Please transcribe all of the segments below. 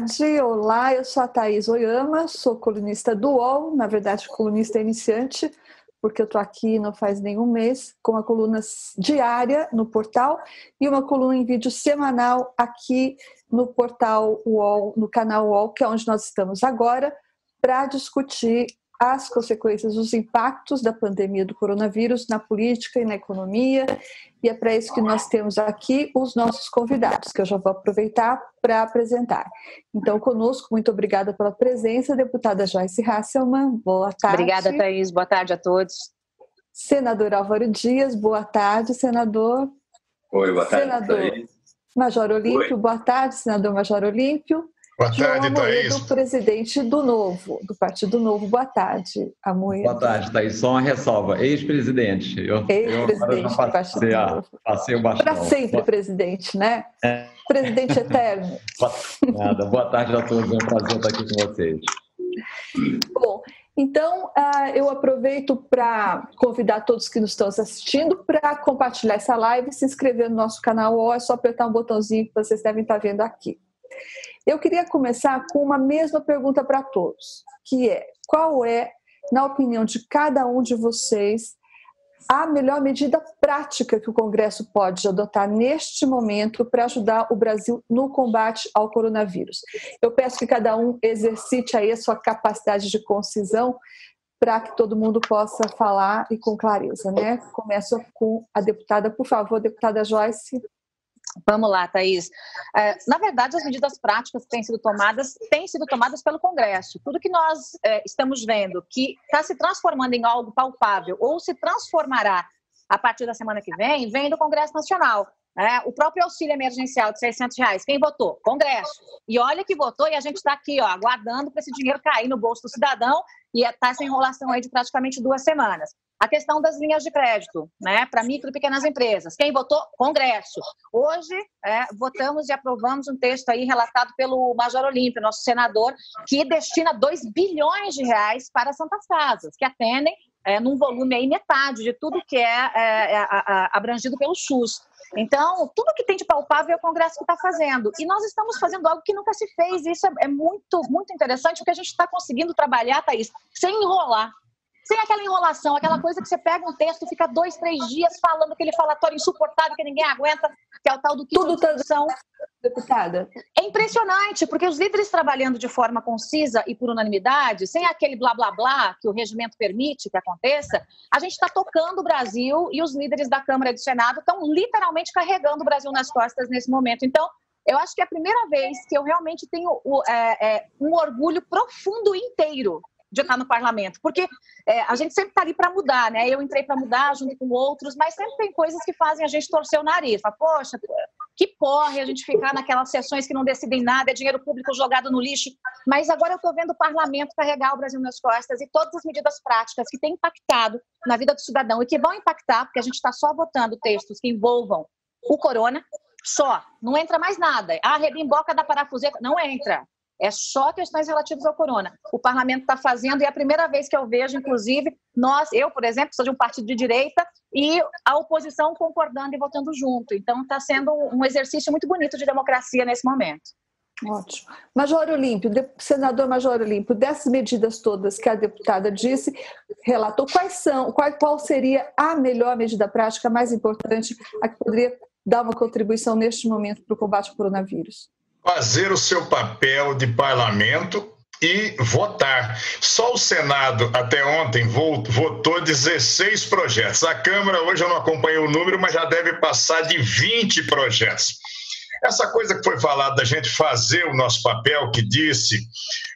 tarde. Olá, eu sou a Thaís Oyama, sou colunista do UOL, na verdade, colunista iniciante, porque eu estou aqui não faz nenhum mês, com uma coluna diária no portal e uma coluna em vídeo semanal aqui no portal UOL, no canal UOL, que é onde nós estamos agora, para discutir as consequências, os impactos da pandemia do coronavírus na política e na economia. E é para isso que nós temos aqui os nossos convidados, que eu já vou aproveitar para apresentar. Então, conosco, muito obrigada pela presença, deputada Joyce Hasselman. Boa tarde. Obrigada, Thaís. Boa tarde a todos. Senador Álvaro Dias, boa tarde, senador. Oi, boa tarde. Senador Thaís. Major Olímpio, Oi. boa tarde, senador Major Olímpio. Boa tarde, João Thaís. presidente do Novo, do Partido Novo. Boa tarde, Amoedo. Boa tarde, Thaís. Só uma ressalva. Ex-presidente. Ex-presidente do Partido Novo. Passei o bastão. Para sempre Boa... presidente, né? É. Presidente eterno. Nada. Boa tarde a todos. É um prazer estar aqui com vocês. Bom, então, ah, eu aproveito para convidar todos que nos estão assistindo para compartilhar essa live, se inscrever no nosso canal ou é só apertar um botãozinho que vocês devem estar vendo aqui. Eu queria começar com uma mesma pergunta para todos, que é: qual é, na opinião de cada um de vocês, a melhor medida prática que o Congresso pode adotar neste momento para ajudar o Brasil no combate ao coronavírus? Eu peço que cada um exercite aí a sua capacidade de concisão para que todo mundo possa falar e com clareza, né? Começo com a deputada, por favor, deputada Joyce. Vamos lá, Thaís. É, na verdade, as medidas práticas que têm sido tomadas têm sido tomadas pelo Congresso. Tudo que nós é, estamos vendo que está se transformando em algo palpável ou se transformará a partir da semana que vem, vem do Congresso Nacional. É, o próprio auxílio emergencial de 600 reais, quem votou? Congresso. E olha que votou e a gente está aqui, ó, aguardando para esse dinheiro cair no bolso do cidadão e está essa enrolação aí de praticamente duas semanas. A questão das linhas de crédito, né, para micro e pequenas empresas. Quem votou? Congresso. Hoje, é, votamos e aprovamos um texto aí relatado pelo Major Olímpio, nosso senador, que destina 2 bilhões de reais para Santas Casas, que atendem é, num volume aí metade de tudo que é, é, é abrangido pelo SUS. Então, tudo que tem de palpável é o Congresso que está fazendo. E nós estamos fazendo algo que nunca se fez. E isso é, é muito, muito interessante, porque a gente está conseguindo trabalhar, Thaís, sem enrolar sem aquela enrolação, aquela coisa que você pega um texto, fica dois, três dias falando aquele falatório insuportável que ninguém aguenta, que é o tal do que Tudo tradução, deputada. É impressionante, porque os líderes trabalhando de forma concisa e por unanimidade, sem aquele blá blá blá que o regimento permite que aconteça, a gente está tocando o Brasil e os líderes da Câmara e do Senado estão literalmente carregando o Brasil nas costas nesse momento. Então, eu acho que é a primeira vez que eu realmente tenho é, é, um orgulho profundo inteiro de estar no parlamento, porque é, a gente sempre está ali para mudar, né? Eu entrei para mudar junto com outros, mas sempre tem coisas que fazem a gente torcer o nariz. Fala, poxa, que porre a gente ficar naquelas sessões que não decidem nada, é dinheiro público jogado no lixo. Mas agora eu estou vendo o parlamento carregar o Brasil nas costas e todas as medidas práticas que têm impactado na vida do cidadão e que vão impactar, porque a gente está só votando textos que envolvam o corona, só, não entra mais nada. Ah, rebimboca da parafuseta, não entra. É só questões relativas ao corona. O parlamento está fazendo, e é a primeira vez que eu vejo, inclusive, nós, eu, por exemplo, sou de um partido de direita, e a oposição concordando e votando junto. Então, está sendo um exercício muito bonito de democracia nesse momento. Ótimo. Major Olímpio, senador Major Olímpio, dessas medidas todas que a deputada disse, relatou, quais são, qual, qual seria a melhor medida prática mais importante a que poderia dar uma contribuição neste momento para o combate ao coronavírus? Fazer o seu papel de parlamento e votar. Só o Senado, até ontem, votou 16 projetos. A Câmara, hoje eu não acompanhei o número, mas já deve passar de 20 projetos. Essa coisa que foi falada da gente fazer o nosso papel, que disse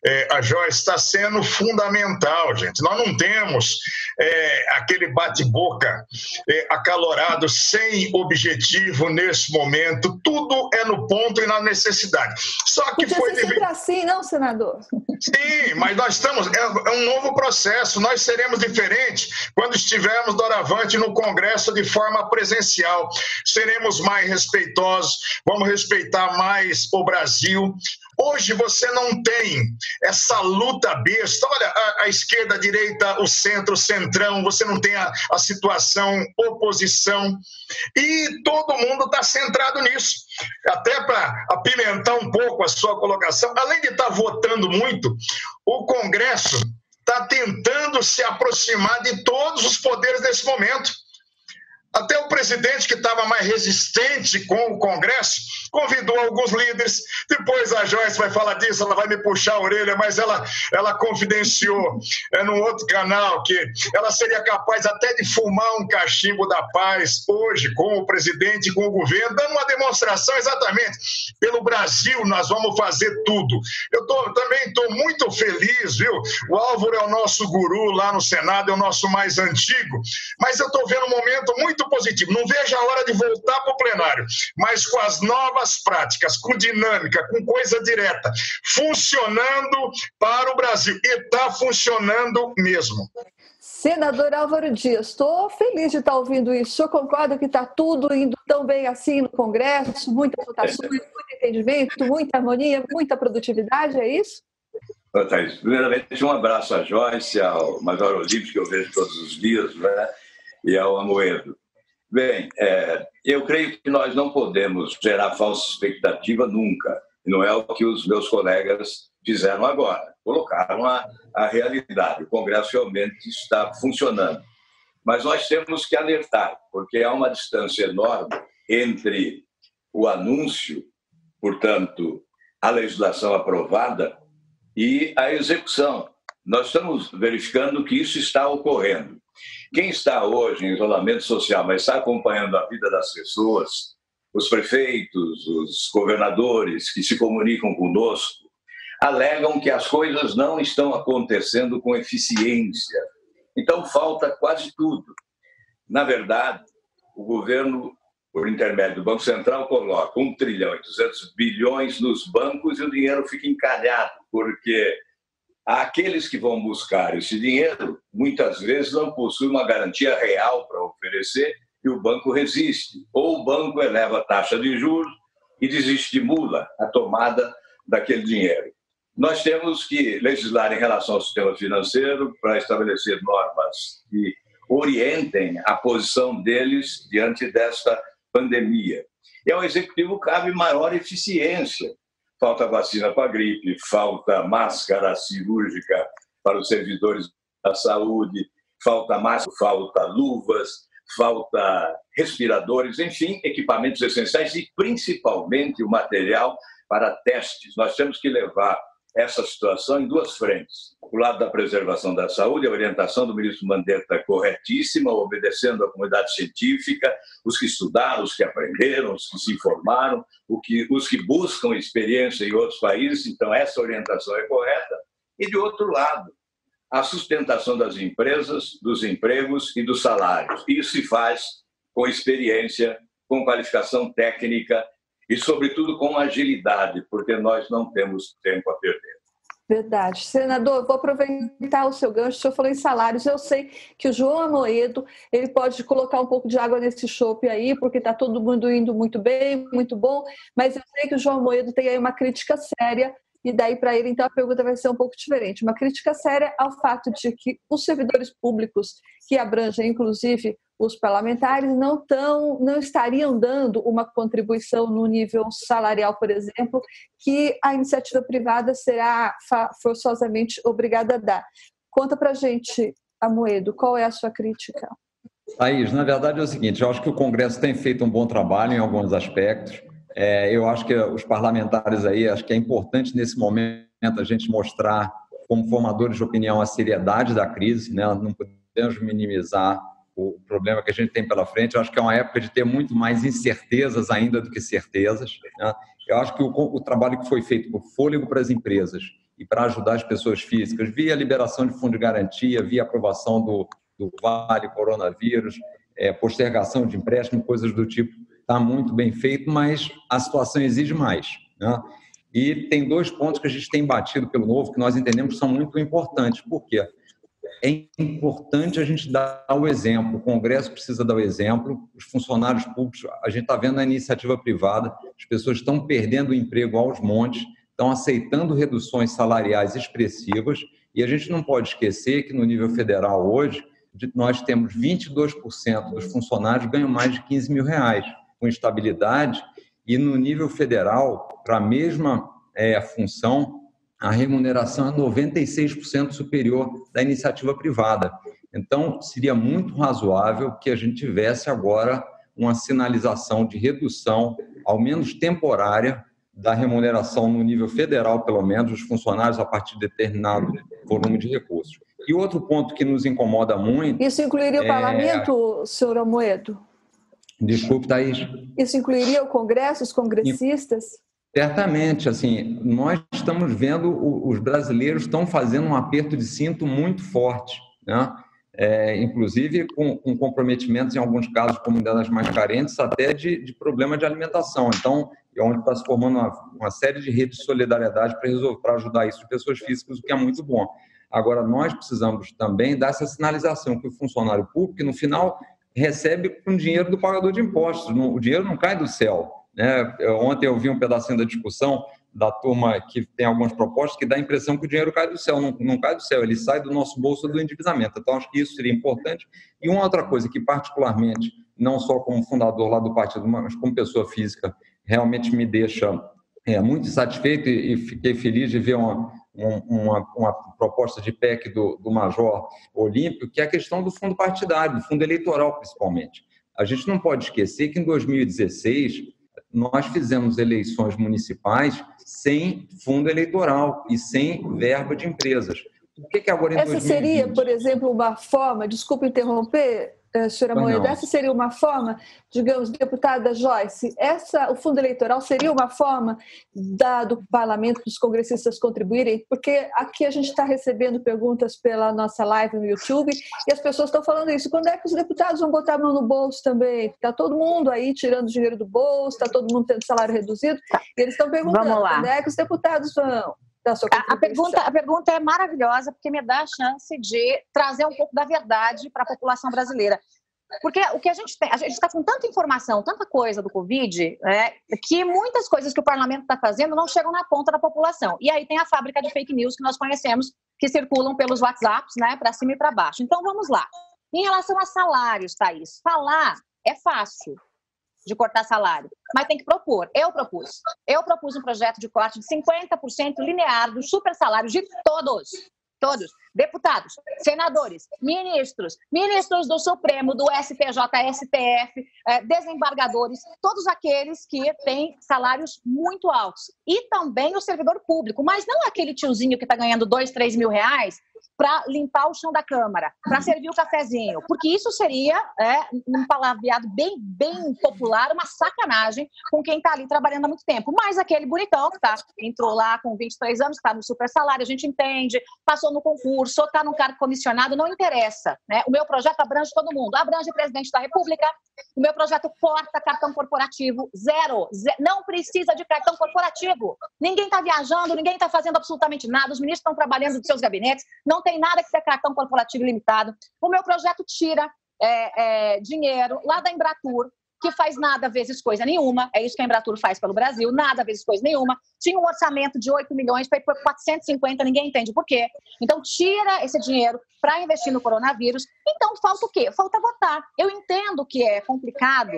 é, a Joyce, está sendo fundamental, gente. Nós não temos é, aquele bate-boca é, acalorado, sem objetivo nesse momento. Tudo é no ponto e na necessidade. Só que Podia foi. Ser sempre assim, não, senador? Sim, mas nós estamos. É, é, um novo processo. Nós seremos diferentes quando estivermos doravante no Congresso de forma presencial. Seremos mais respeitosos, vamos respeitar mais o Brasil. Hoje você não tem essa luta besta. Olha, a, a esquerda, a direita, o centro, o centrão, você não tem a, a situação oposição. E todo mundo está centrado nisso. Até para apimentar um pouco a sua colocação, além de estar tá votando muito, o Congresso está tentando se aproximar de todos os poderes nesse momento. Até o presidente, que estava mais resistente com o Congresso, convidou alguns líderes. Depois a Joyce vai falar disso, ela vai me puxar a orelha, mas ela, ela confidenciou é, num outro canal que ela seria capaz até de fumar um cachimbo da paz hoje com o presidente e com o governo, dando uma demonstração exatamente. Pelo Brasil, nós vamos fazer tudo. Eu tô, também estou muito feliz, viu? O Álvaro é o nosso guru lá no Senado, é o nosso mais antigo, mas eu estou vendo um momento muito muito positivo. Não vejo a hora de voltar para o plenário, mas com as novas práticas, com dinâmica, com coisa direta, funcionando para o Brasil. E está funcionando mesmo. Senador Álvaro Dias, estou feliz de estar ouvindo isso. O senhor concorda que está tudo indo tão bem assim no Congresso? Muitas votações, muito entendimento, muita harmonia, muita produtividade, é isso? Thaís, primeiramente um abraço a Joyce, ao Major Olívio, que eu vejo todos os dias, né? e ao Amoedo. Bem, é, eu creio que nós não podemos gerar falsa expectativa nunca. Não é o que os meus colegas fizeram agora. Colocaram a, a realidade. O Congresso realmente está funcionando. Mas nós temos que alertar, porque há uma distância enorme entre o anúncio, portanto, a legislação aprovada, e a execução. Nós estamos verificando que isso está ocorrendo. Quem está hoje em isolamento social, mas está acompanhando a vida das pessoas, os prefeitos, os governadores que se comunicam conosco, alegam que as coisas não estão acontecendo com eficiência. Então falta quase tudo. Na verdade, o governo, por intermédio do Banco Central, coloca 1 trilhão e 200 bilhões nos bancos e o dinheiro fica encalhado, porque Aqueles que vão buscar esse dinheiro, muitas vezes não possuem uma garantia real para oferecer e o banco resiste. Ou o banco eleva a taxa de juros e desestimula a tomada daquele dinheiro. Nós temos que legislar em relação ao sistema financeiro para estabelecer normas que orientem a posição deles diante desta pandemia. E ao executivo cabe maior eficiência falta vacina para gripe, falta máscara cirúrgica para os servidores da saúde, falta máscara, falta luvas, falta respiradores, enfim, equipamentos essenciais e principalmente o material para testes. Nós temos que levar essa situação em duas frentes. O lado da preservação da saúde, a orientação do ministro Mandetta corretíssima, obedecendo à comunidade científica, os que estudaram, os que aprenderam, os que se informaram, que, os que buscam experiência em outros países, então essa orientação é correta. E de outro lado, a sustentação das empresas, dos empregos e dos salários. Isso se faz com experiência, com qualificação técnica e, sobretudo, com agilidade, porque nós não temos tempo a perder. Verdade. Senador, vou aproveitar o seu gancho. O senhor falou em salários. Eu sei que o João Amoedo ele pode colocar um pouco de água nesse chope aí, porque está todo mundo indo muito bem, muito bom. Mas eu sei que o João Amoedo tem aí uma crítica séria e daí para ele, então, a pergunta vai ser um pouco diferente. Uma crítica séria ao fato de que os servidores públicos, que abrangem inclusive os parlamentares, não, tão, não estariam dando uma contribuição no nível salarial, por exemplo, que a iniciativa privada será forçosamente obrigada a dar. Conta para gente, Amoedo, qual é a sua crítica? Thaís, na verdade é o seguinte, eu acho que o Congresso tem feito um bom trabalho em alguns aspectos, é, eu acho que os parlamentares aí, acho que é importante nesse momento a gente mostrar, como formadores de opinião, a seriedade da crise, né? não podemos minimizar o problema que a gente tem pela frente. Eu acho que é uma época de ter muito mais incertezas ainda do que certezas. Né? Eu acho que o, o trabalho que foi feito por fôlego para as empresas e para ajudar as pessoas físicas, via liberação de fundo de garantia, via aprovação do, do Vale Coronavírus, é, postergação de empréstimo, coisas do tipo, está muito bem feito, mas a situação exige mais. Né? E tem dois pontos que a gente tem batido pelo novo que nós entendemos que são muito importantes. Por quê? é importante a gente dar o exemplo. O Congresso precisa dar o exemplo. Os funcionários públicos, a gente está vendo a iniciativa privada, as pessoas estão perdendo o emprego aos montes, estão aceitando reduções salariais expressivas. E a gente não pode esquecer que no nível federal hoje nós temos 22% dos funcionários ganham mais de 15 mil reais com estabilidade e no nível federal para a mesma é, função a remuneração é 96% superior da iniciativa privada. Então, seria muito razoável que a gente tivesse agora uma sinalização de redução, ao menos temporária, da remuneração no nível federal, pelo menos, dos funcionários a partir de determinado volume de recursos. E outro ponto que nos incomoda muito. Isso incluiria o é... parlamento, senhor Amoedo? Desculpe, Thaís. Isso incluiria o Congresso, os congressistas? Certamente, assim, nós estamos vendo os brasileiros estão fazendo um aperto de cinto muito forte, né? É, inclusive com, com, comprometimentos, em alguns casos, comunidades mais carentes, até de, de problema de alimentação. Então, é onde está se formando uma, uma, série de redes de solidariedade para ajudar isso de pessoas físicas, o que é muito bom. Agora, nós precisamos também dar essa sinalização que o funcionário público, no final, recebe com dinheiro do pagador de impostos. o dinheiro não cai do céu. Né? Ontem eu vi um pedacinho da discussão da turma que tem algumas propostas que dá a impressão que o dinheiro cai do céu. Não, não cai do céu, ele sai do nosso bolso do endividamento. Então, acho que isso seria importante. E uma outra coisa que, particularmente, não só como fundador lá do partido, mas como pessoa física, realmente me deixa é, muito satisfeito e, e fiquei feliz de ver uma, uma, uma, proposta de PEC do, do Major Olímpio, que é a questão do fundo partidário, do fundo eleitoral, principalmente. A gente não pode esquecer que em 2016 nós fizemos eleições municipais sem fundo eleitoral e sem verba de empresas. O que, que agora em Essa 2020? seria, por exemplo, uma forma, desculpe interromper, senhora Moeda, essa seria uma forma, digamos, deputada Joyce, essa, o fundo eleitoral seria uma forma da, do parlamento, dos congressistas contribuírem, porque aqui a gente está recebendo perguntas pela nossa live no YouTube e as pessoas estão falando isso. Quando é que os deputados vão botar a mão no bolso também? Está todo mundo aí tirando dinheiro do bolso, está todo mundo tendo salário reduzido, e eles estão perguntando quando é que os deputados vão. A, a, pergunta, a pergunta é maravilhosa porque me dá a chance de trazer um pouco da verdade para a população brasileira. Porque o que a gente tem, a gente está com tanta informação, tanta coisa do Covid, né, que muitas coisas que o parlamento está fazendo não chegam na ponta da população. E aí tem a fábrica de fake news que nós conhecemos, que circulam pelos WhatsApps, né, para cima e para baixo. Então vamos lá. Em relação a salários, Thaís, falar é fácil de cortar salário, mas tem que propor. Eu propus. Eu propus um projeto de corte de 50% linear dos super salários de todos. Todos. Deputados, senadores, ministros, ministros do Supremo, do STJ, STF, eh, desembargadores, todos aqueles que têm salários muito altos. E também o servidor público, mas não aquele tiozinho que está ganhando dois, três mil reais para limpar o chão da Câmara, para servir o cafezinho, porque isso seria, é, um palavreado bem, bem popular, uma sacanagem com quem está ali trabalhando há muito tempo. Mas aquele bonitão que tá, entrou lá com 23 anos, está no super salário, a gente entende, passou no concurso, está no cargo comissionado, não interessa. Né? O meu projeto abrange todo mundo, abrange o presidente da República, o meu projeto corta cartão corporativo, zero, zero não precisa de cartão corporativo. Ninguém está viajando, ninguém está fazendo absolutamente nada, os ministros estão trabalhando dos seus gabinetes, não tem nada que ser cartão corporativo limitado. O meu projeto tira é, é, dinheiro lá da Embratur, que faz nada vezes coisa nenhuma, é isso que a Embratur faz pelo Brasil, nada vezes coisa nenhuma. Tinha um orçamento de 8 milhões, foi por 450, ninguém entende por quê. Então, tira esse dinheiro para investir no coronavírus. Então, falta o quê? Falta votar. Eu entendo que é complicado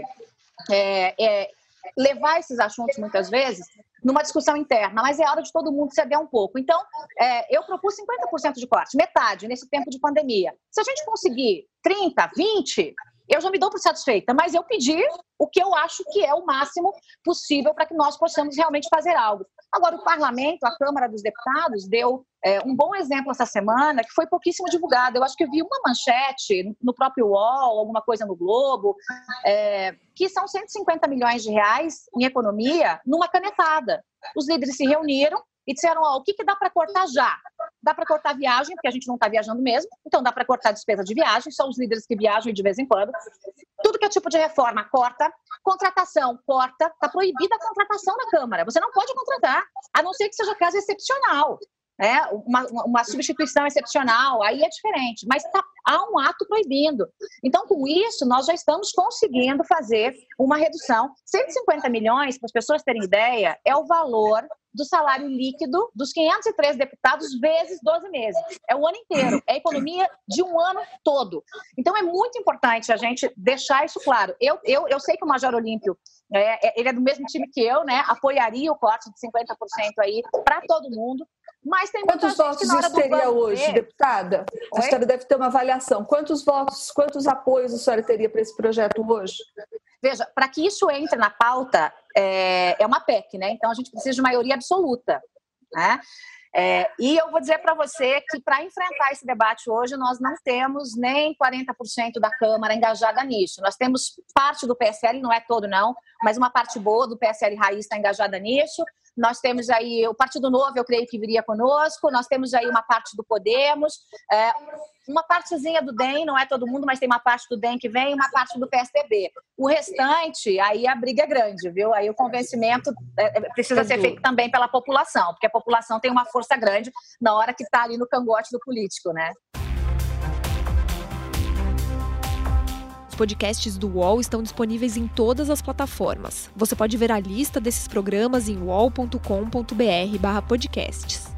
é, é, levar esses assuntos, muitas vezes, numa discussão interna, mas é hora de todo mundo ceder um pouco. Então, é, eu propus 50% de corte, metade nesse tempo de pandemia. Se a gente conseguir 30, 20, eu já me dou por satisfeita, mas eu pedi o que eu acho que é o máximo possível para que nós possamos realmente fazer algo. Agora, o parlamento, a Câmara dos Deputados, deu é, um bom exemplo essa semana, que foi pouquíssimo divulgado. Eu acho que eu vi uma manchete no próprio UOL, alguma coisa no Globo, é, que são 150 milhões de reais em economia numa canetada. Os líderes se reuniram e disseram: ó, o que, que dá para cortar já? Dá para cortar viagem, porque a gente não está viajando mesmo, então dá para cortar despesa de viagem, são os líderes que viajam de vez em quando. Tudo que é tipo de reforma, corta. Contratação, corta. Está proibida a contratação na Câmara. Você não pode contratar, a não ser que seja caso excepcional. é, uma, uma substituição excepcional, aí é diferente, mas tá, há um ato proibindo. Então, com isso, nós já estamos conseguindo fazer uma redução. 150 milhões, para as pessoas terem ideia, é o valor do salário líquido dos 503 deputados vezes 12 meses. É o ano inteiro, é a economia de um ano todo. Então, é muito importante a gente deixar isso claro. Eu, eu, eu sei que o Major Olímpio é, é ele é do mesmo time que eu, né? Apoiaria o corte de 50% aí para todo mundo. Mas tem Quantos votos isso teria hoje, ver... deputada? A senhora deve ter uma avaliação. Quantos votos, quantos apoios a senhora teria para esse projeto hoje? Veja, para que isso entre na pauta, é, é uma PEC, né? Então a gente precisa de maioria absoluta. Né? É, e eu vou dizer para você que para enfrentar esse debate hoje, nós não temos nem 40% da Câmara engajada nisso. Nós temos parte do PSL, não é todo não, mas uma parte boa do PSL raiz está engajada nisso. Nós temos aí o Partido Novo, eu creio que viria conosco. Nós temos aí uma parte do Podemos, é, uma partezinha do DEM, não é todo mundo, mas tem uma parte do DEM que vem e uma parte do PSDB. O restante, aí a briga é grande, viu? Aí o convencimento é, é precisa ser feito também pela população, porque a população tem uma força grande na hora que está ali no cangote do político, né? Podcasts do UOL estão disponíveis em todas as plataformas. Você pode ver a lista desses programas em uol.com.br/podcasts.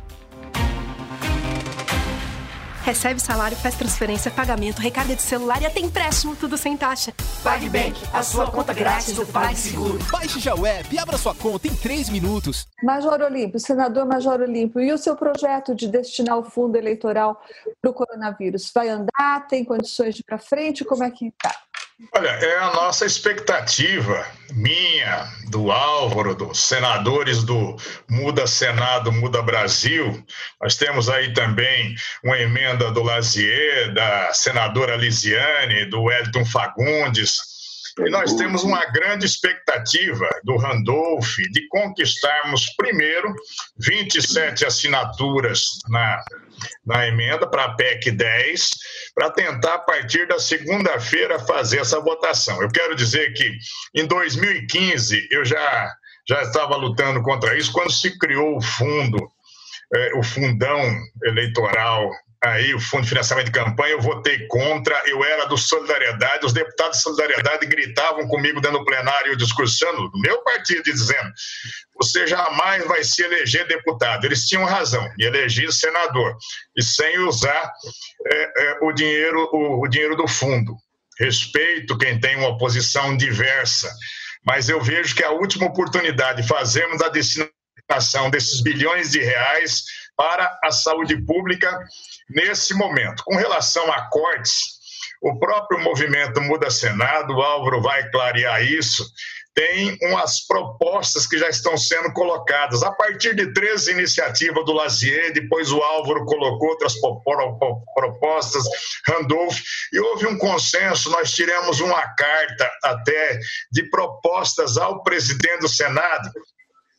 Recebe salário, faz transferência, pagamento, recarga de celular e até empréstimo, tudo sem taxa. PagBank, a sua conta grátis do PagSeguro. Baixe já o app e abra sua conta em 3 minutos. Major Olímpio, senador Major Olímpio, e o seu projeto de destinar o fundo eleitoral para o coronavírus? Vai andar? Tem condições de ir para frente? Como é que está? Olha, é a nossa expectativa, minha, do Álvaro, dos senadores do Muda Senado, Muda Brasil. Nós temos aí também uma emenda do Lazier, da senadora Lisiane, do Elton Fagundes. E nós temos uma grande expectativa do Randolph de conquistarmos primeiro 27 assinaturas na na emenda para a PEC 10, para tentar, a partir da segunda-feira, fazer essa votação. Eu quero dizer que em 2015 eu já, já estava lutando contra isso, quando se criou o fundo, eh, o fundão eleitoral aí o Fundo de Financiamento de Campanha, eu votei contra, eu era do Solidariedade, os deputados de Solidariedade gritavam comigo dentro do plenário, discursando do meu partido, dizendo, você jamais vai se eleger deputado. Eles tinham razão, me elegi senador, e sem usar é, é, o, dinheiro, o, o dinheiro do fundo. Respeito quem tem uma posição diversa, mas eu vejo que a última oportunidade de fazermos a destinação desses bilhões de reais para a saúde pública nesse momento. Com relação a cortes, o próprio movimento Muda Senado, o Álvaro vai clarear isso, tem umas propostas que já estão sendo colocadas. A partir de três iniciativas do Lazier, depois o Álvaro colocou outras propostas, Randolph, e houve um consenso. Nós tiramos uma carta até de propostas ao presidente do Senado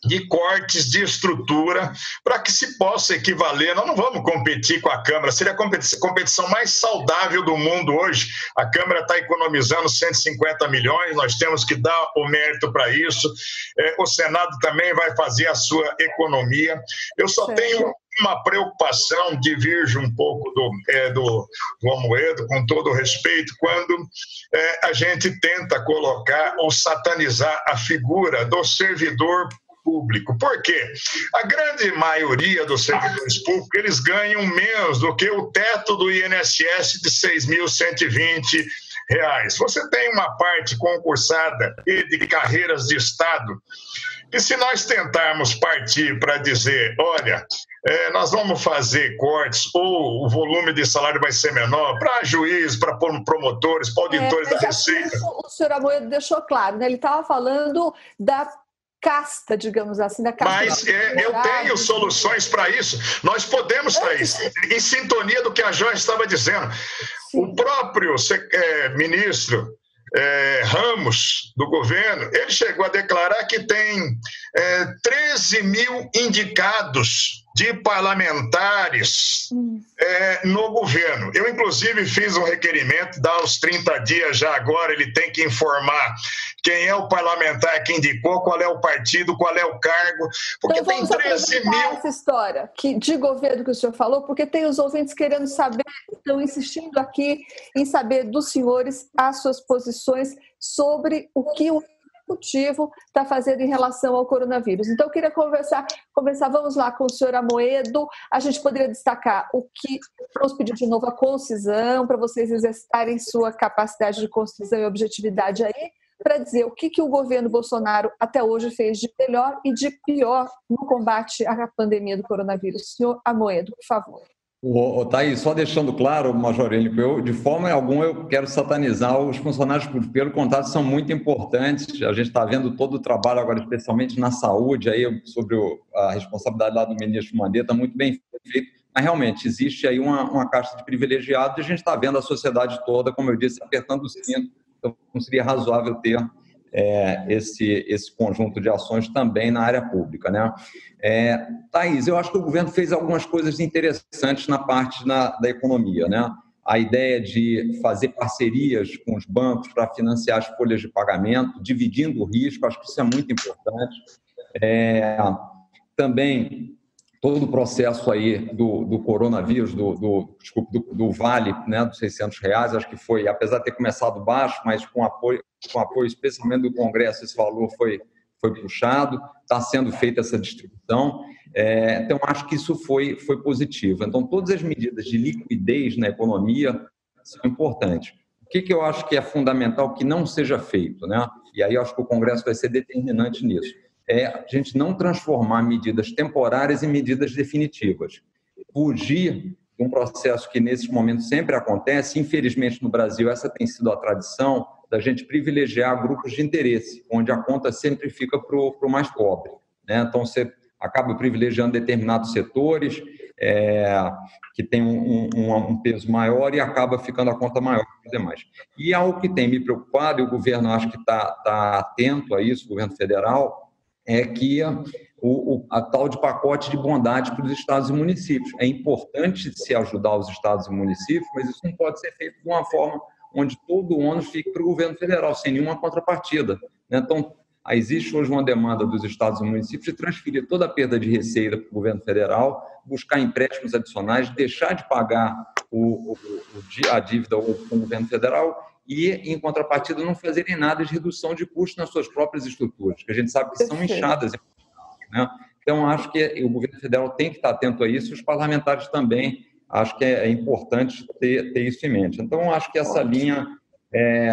de cortes de estrutura para que se possa equivaler. Nós não vamos competir com a Câmara, seria a competição mais saudável do mundo hoje. A Câmara está economizando 150 milhões, nós temos que dar o mérito para isso. É, o Senado também vai fazer a sua economia. Eu só Sim. tenho uma preocupação, divirge um pouco do, é, do, do Amoedo, com todo o respeito, quando é, a gente tenta colocar ou satanizar a figura do servidor público. Por quê? A grande maioria dos servidores públicos, eles ganham menos do que o teto do INSS de 6.120 reais. Você tem uma parte concursada e de carreiras de Estado, e se nós tentarmos partir para dizer, olha, é, nós vamos fazer cortes ou o volume de salário vai ser menor para juiz, para promotores, para auditores é, da Receita. O senhor Amoedo deixou claro, né? ele estava falando da casta, digamos assim, da casta. Mas é, eu tenho soluções para isso. Nós podemos, Thaís, em sintonia do que a Joyce estava dizendo. Sim. O próprio é, ministro é, Ramos, do governo, ele chegou a declarar que tem é, 13 mil indicados de parlamentares hum. é, no governo. Eu, inclusive, fiz um requerimento, dá os 30 dias já agora, ele tem que informar quem é o parlamentar que indicou, qual é o partido, qual é o cargo, porque então, tem 13 mil. essa história que, de governo que o senhor falou, porque tem os ouvintes querendo saber, estão insistindo aqui em saber dos senhores as suas posições sobre o que o executivo está fazendo em relação ao coronavírus. Então, eu queria conversar, conversar, vamos lá, com o senhor Amoedo. A gente poderia destacar o que, vamos pedir de novo a concisão, para vocês exercitarem sua capacidade de concisão e objetividade aí, para dizer o que, que o governo Bolsonaro até hoje fez de melhor e de pior no combate à pandemia do coronavírus. Senhor Amoedo, por favor. O, Thaís, só deixando claro, Major Henrique, eu, de forma alguma eu quero satanizar os funcionários públicos. Pelo contrário, são muito importantes. A gente está vendo todo o trabalho agora, especialmente na saúde, aí, sobre o, a responsabilidade lá do ministro Mandetta, muito bem feito. Mas realmente existe aí uma, uma caixa de privilegiados e a gente está vendo a sociedade toda, como eu disse, apertando o cinto. Então, seria razoável ter é, esse, esse conjunto de ações também na área pública. Né? É, Thaís, eu acho que o governo fez algumas coisas interessantes na parte na, da economia. Né? A ideia de fazer parcerias com os bancos para financiar as folhas de pagamento, dividindo o risco, acho que isso é muito importante. É, também todo o processo aí do, do coronavírus, do, do, desculpa, do, do, vale, né, dos 600 reais, acho que foi, apesar de ter começado baixo, mas com apoio, com apoio especialmente do Congresso, esse valor foi, foi puxado, está sendo feita essa distribuição. É, então, acho que isso foi, foi positivo. Então, todas as medidas de liquidez na economia são importantes. O que, que eu acho que é fundamental que não seja feito? Né? E aí, acho que o Congresso vai ser determinante nisso é a gente não transformar medidas temporárias em medidas definitivas. Fugir de um processo que, nesses momentos, sempre acontece. Infelizmente, no Brasil, essa tem sido a tradição da gente privilegiar grupos de interesse, onde a conta sempre fica para o mais pobre. Né? Então, você acaba privilegiando determinados setores é, que tem um, um, um, peso maior e acaba ficando a conta maior que os demais. E algo que tem me preocupado, e o governo acho que está tá atento a isso, o governo federal, é que o, o, a tal de pacote de bondade para os estados e municípios. É importante se ajudar os estados e municípios, mas isso não pode ser feito de uma forma onde todo o ônus fique para o governo federal, sem nenhuma contrapartida. Né? Então, existe hoje uma demanda dos estados e municípios de transferir toda a perda de receita para o governo federal, buscar empréstimos adicionais, deixar de pagar o, a dívida com o governo federal e, em contrapartida, não fazerem nada de redução de custos nas suas próprias estruturas, que a gente sabe que são inchadas. Né? Então, acho que o governo federal tem que estar atento a isso, e os parlamentares também. Acho que é importante ter, ter isso em mente. Então, acho que essa linha é,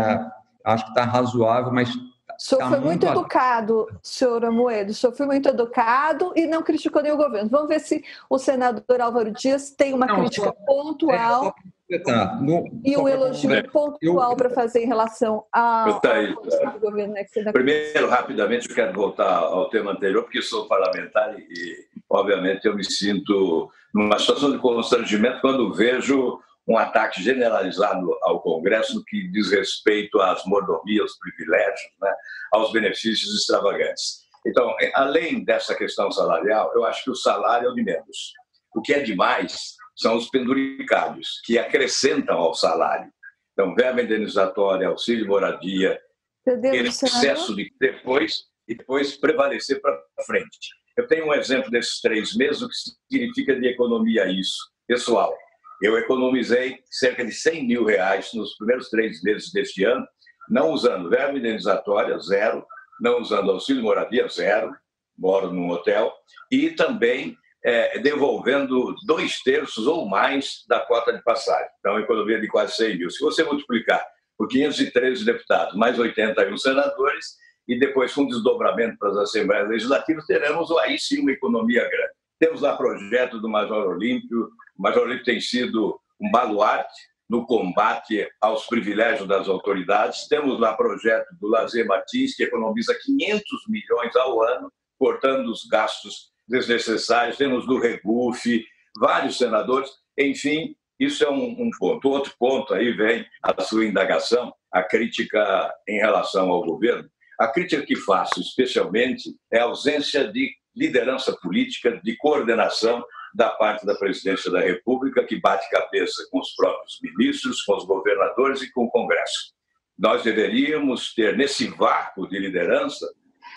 acho que está razoável, mas o senhor tá foi muito, muito educado, senhor Amoedo. O senhor foi muito educado e não criticou nem o governo. Vamos ver se o senador Álvaro Dias tem uma não, crítica só, pontual. É, Tá, no, e um elogio é, pontual para fazer em relação ao, ao governo. Né, Primeiro, rapidamente, eu quero voltar ao tema anterior, porque sou parlamentar e, obviamente, eu me sinto numa situação de constrangimento quando vejo um ataque generalizado ao Congresso no que diz respeito às mordomias, aos privilégios, né, aos benefícios extravagantes. Então, além dessa questão salarial, eu acho que o salário é o de menos. O que é demais são os penduricários, que acrescentam ao salário. Então, verba indenizatória, auxílio moradia, excesso de depois e depois prevalecer para frente. Eu tenho um exemplo desses três meses, o que significa de economia isso. Pessoal, eu economizei cerca de 100 mil reais nos primeiros três meses deste ano, não usando verba indenizatória, zero, não usando auxílio moradia, zero, moro num hotel, e também é, devolvendo dois terços ou mais da cota de passagem. Então, economia de quase 100 mil. Se você multiplicar por 513 deputados, mais 81 senadores, e depois com desdobramento para as Assembleias Legislativas, teremos aí sim uma economia grande. Temos lá projeto do Major Olímpio. O Major Olímpio tem sido um baluarte no combate aos privilégios das autoridades. Temos lá projeto do Lazer Martins, que economiza 500 milhões ao ano, cortando os gastos desnecessários, temos do Regufe, vários senadores, enfim, isso é um, um, ponto. Outro ponto aí vem a sua indagação, a crítica em relação ao governo. A crítica que faço, especialmente, é a ausência de liderança política, de coordenação da parte da presidência da República, que bate cabeça com os próprios ministros, com os governadores e com o Congresso. Nós deveríamos ter, nesse vácuo de liderança,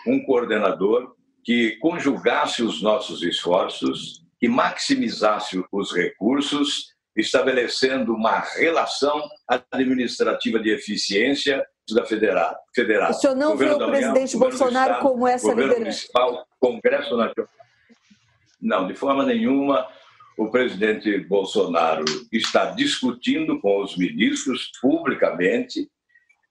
um coordenador que conjugasse os nossos esforços, que maximizasse os recursos, estabelecendo uma relação administrativa de eficiência da federal. federal. O senhor não vê o presidente União, Bolsonaro Estado, como essa governo liderança? Municipal, Congresso Nacional. Não, de forma nenhuma. O presidente Bolsonaro está discutindo com os ministros publicamente.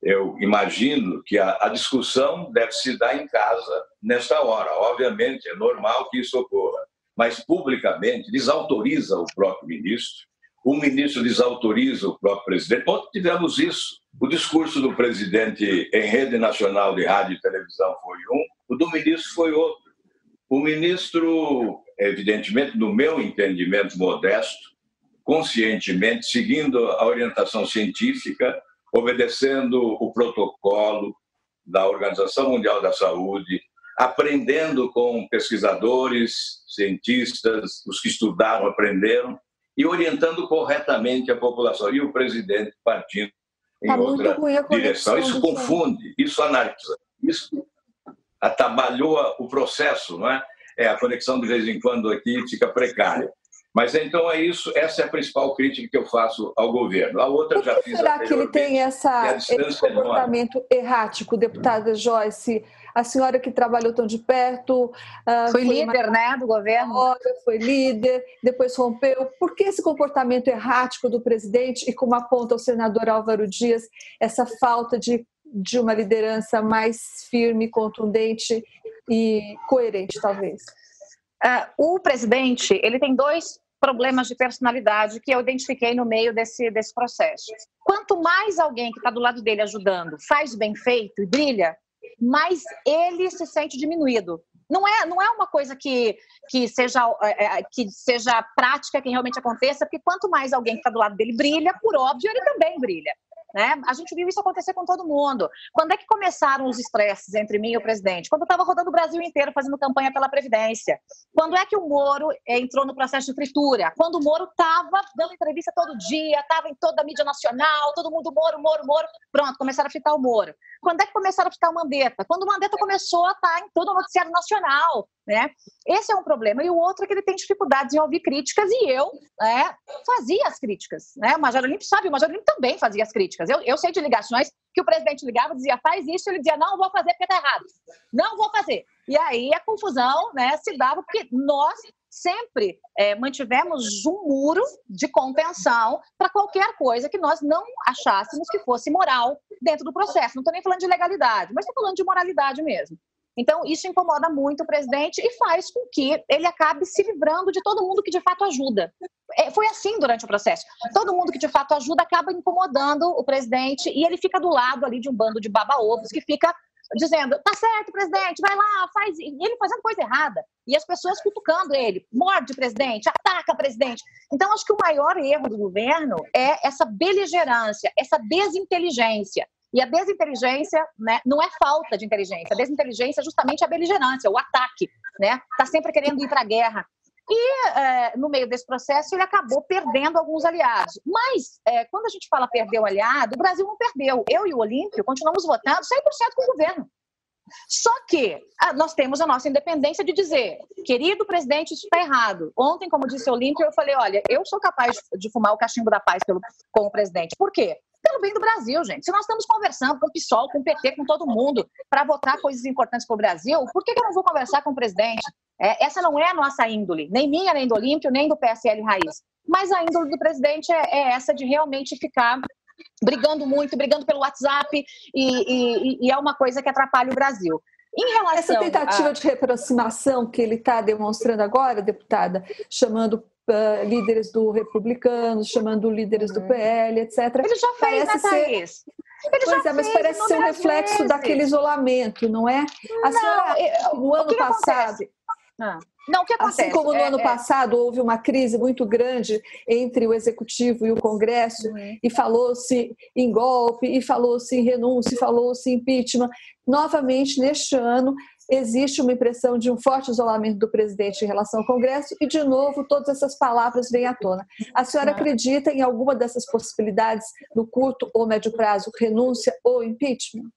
Eu imagino que a, a discussão deve se dar em casa nesta hora. Obviamente, é normal que isso ocorra, mas publicamente desautoriza o próprio ministro o ministro desautoriza o próprio presidente. Ontem tivemos isso. O discurso do presidente em rede nacional de rádio e televisão foi um, o do ministro foi outro. O ministro, evidentemente, no meu entendimento modesto, conscientemente, seguindo a orientação científica, obedecendo o protocolo da Organização Mundial da Saúde, aprendendo com pesquisadores, cientistas, os que estudaram, aprenderam, e orientando corretamente a população. E o presidente partindo em tá outra direção. Isso confunde, isso anarquiza, isso atabalhou o processo, não é? É, a conexão de vez em quando aqui fica precária. Mas então é isso, essa é a principal crítica que eu faço ao governo. A outra Por que já fiz será que ele tem essa, esse é comportamento é errático, deputada Joyce? a senhora que trabalhou tão de perto. Uh, foi, foi, líder, né, do governo? Foi líder, depois rompeu. Por que esse comportamento errático do presidente e como aponta o senador Álvaro Dias, essa falta de, de uma liderança mais firme, contundente e coerente, talvez? Uh, o presidente, ele tem dois problemas de personalidade que eu identifiquei no meio desse, desse processo. Quanto mais alguém que está do lado dele ajudando faz bem feito e brilha, mas ele se sente diminuído. Não é, não é uma coisa que, que, seja, é, é, que seja prática, que realmente aconteça, porque quanto mais alguém que está do lado dele brilha, por óbvio, ele também brilha. Né? A gente viu isso acontecer com todo mundo. Quando é que começaram os estresses entre mim e o presidente? Quando eu estava rodando o Brasil inteiro fazendo campanha pela Previdência. Quando é que o Moro entrou no processo de fritura? Quando o Moro estava dando entrevista todo dia, estava em toda a mídia nacional, todo mundo Moro, Moro, Moro. Pronto, começaram a fitar o Moro. Quando é que começaram a fitar o Mandetta? Quando o Mandetta começou a estar tá em todo o noticiário nacional. Né? Esse é um problema. E o outro é que ele tem dificuldades em ouvir críticas e eu né, fazia as críticas. Né? O Major Olímpio sabe, o Major Olímpio também fazia as críticas. Eu, eu sei de ligações que o presidente ligava e dizia, faz isso, ele dizia, não, vou fazer porque está errado. Não vou fazer. E aí a confusão né, se dava porque nós sempre é, mantivemos um muro de contenção para qualquer coisa que nós não achássemos que fosse moral dentro do processo. Não estou nem falando de legalidade, mas estou falando de moralidade mesmo. Então, isso incomoda muito o presidente e faz com que ele acabe se livrando de todo mundo que de fato ajuda. É, foi assim durante o processo. Todo mundo que de fato ajuda acaba incomodando o presidente e ele fica do lado ali de um bando de baba-ovos que fica dizendo: tá certo, presidente, vai lá, faz. E ele fazendo coisa errada. E as pessoas cutucando ele: morde, presidente, ataca, presidente. Então, acho que o maior erro do governo é essa beligerância, essa desinteligência. E a desinteligência né, não é falta de inteligência. A desinteligência é justamente a beligerância, o ataque. Né? Tá sempre querendo ir para a guerra. E é, no meio desse processo ele acabou perdendo alguns aliados. Mas é, quando a gente fala perder o aliado, o Brasil não perdeu. Eu e o Olímpio continuamos votando 100% com o governo. Só que nós temos a nossa independência de dizer, querido presidente, isso está errado. Ontem, como disse o Olímpio, eu falei, olha, eu sou capaz de fumar o cachimbo da paz pelo, com o presidente. Por quê? Pelo bem do Brasil, gente. Se nós estamos conversando com o PSOL, com o PT, com todo mundo, para votar coisas importantes para o Brasil, por que, que eu não vou conversar com o presidente? É, essa não é a nossa índole, nem minha, nem do Olímpio, nem do PSL Raiz. Mas a índole do presidente é, é essa de realmente ficar brigando muito, brigando pelo WhatsApp, e, e, e é uma coisa que atrapalha o Brasil. Essa tentativa de reaproximação que ele está demonstrando agora, deputada, chamando uh, líderes do Republicanos, chamando líderes do PL, etc. Ele já fez, parece né, Thaís? Ele pois é, mas parece ser um reflexo vezes. daquele isolamento, não é? A não, senhora, no ano passado. Ah. Não, o que acontece? Assim como no é, ano é... passado houve uma crise muito grande entre o Executivo e o Congresso, uhum. e falou-se em golpe, e falou-se em renúncia, e falou-se em impeachment. Novamente, neste ano, existe uma impressão de um forte isolamento do presidente em relação ao Congresso, e, de novo, todas essas palavras vêm à tona. A senhora acredita em alguma dessas possibilidades no curto ou médio prazo, renúncia ou impeachment?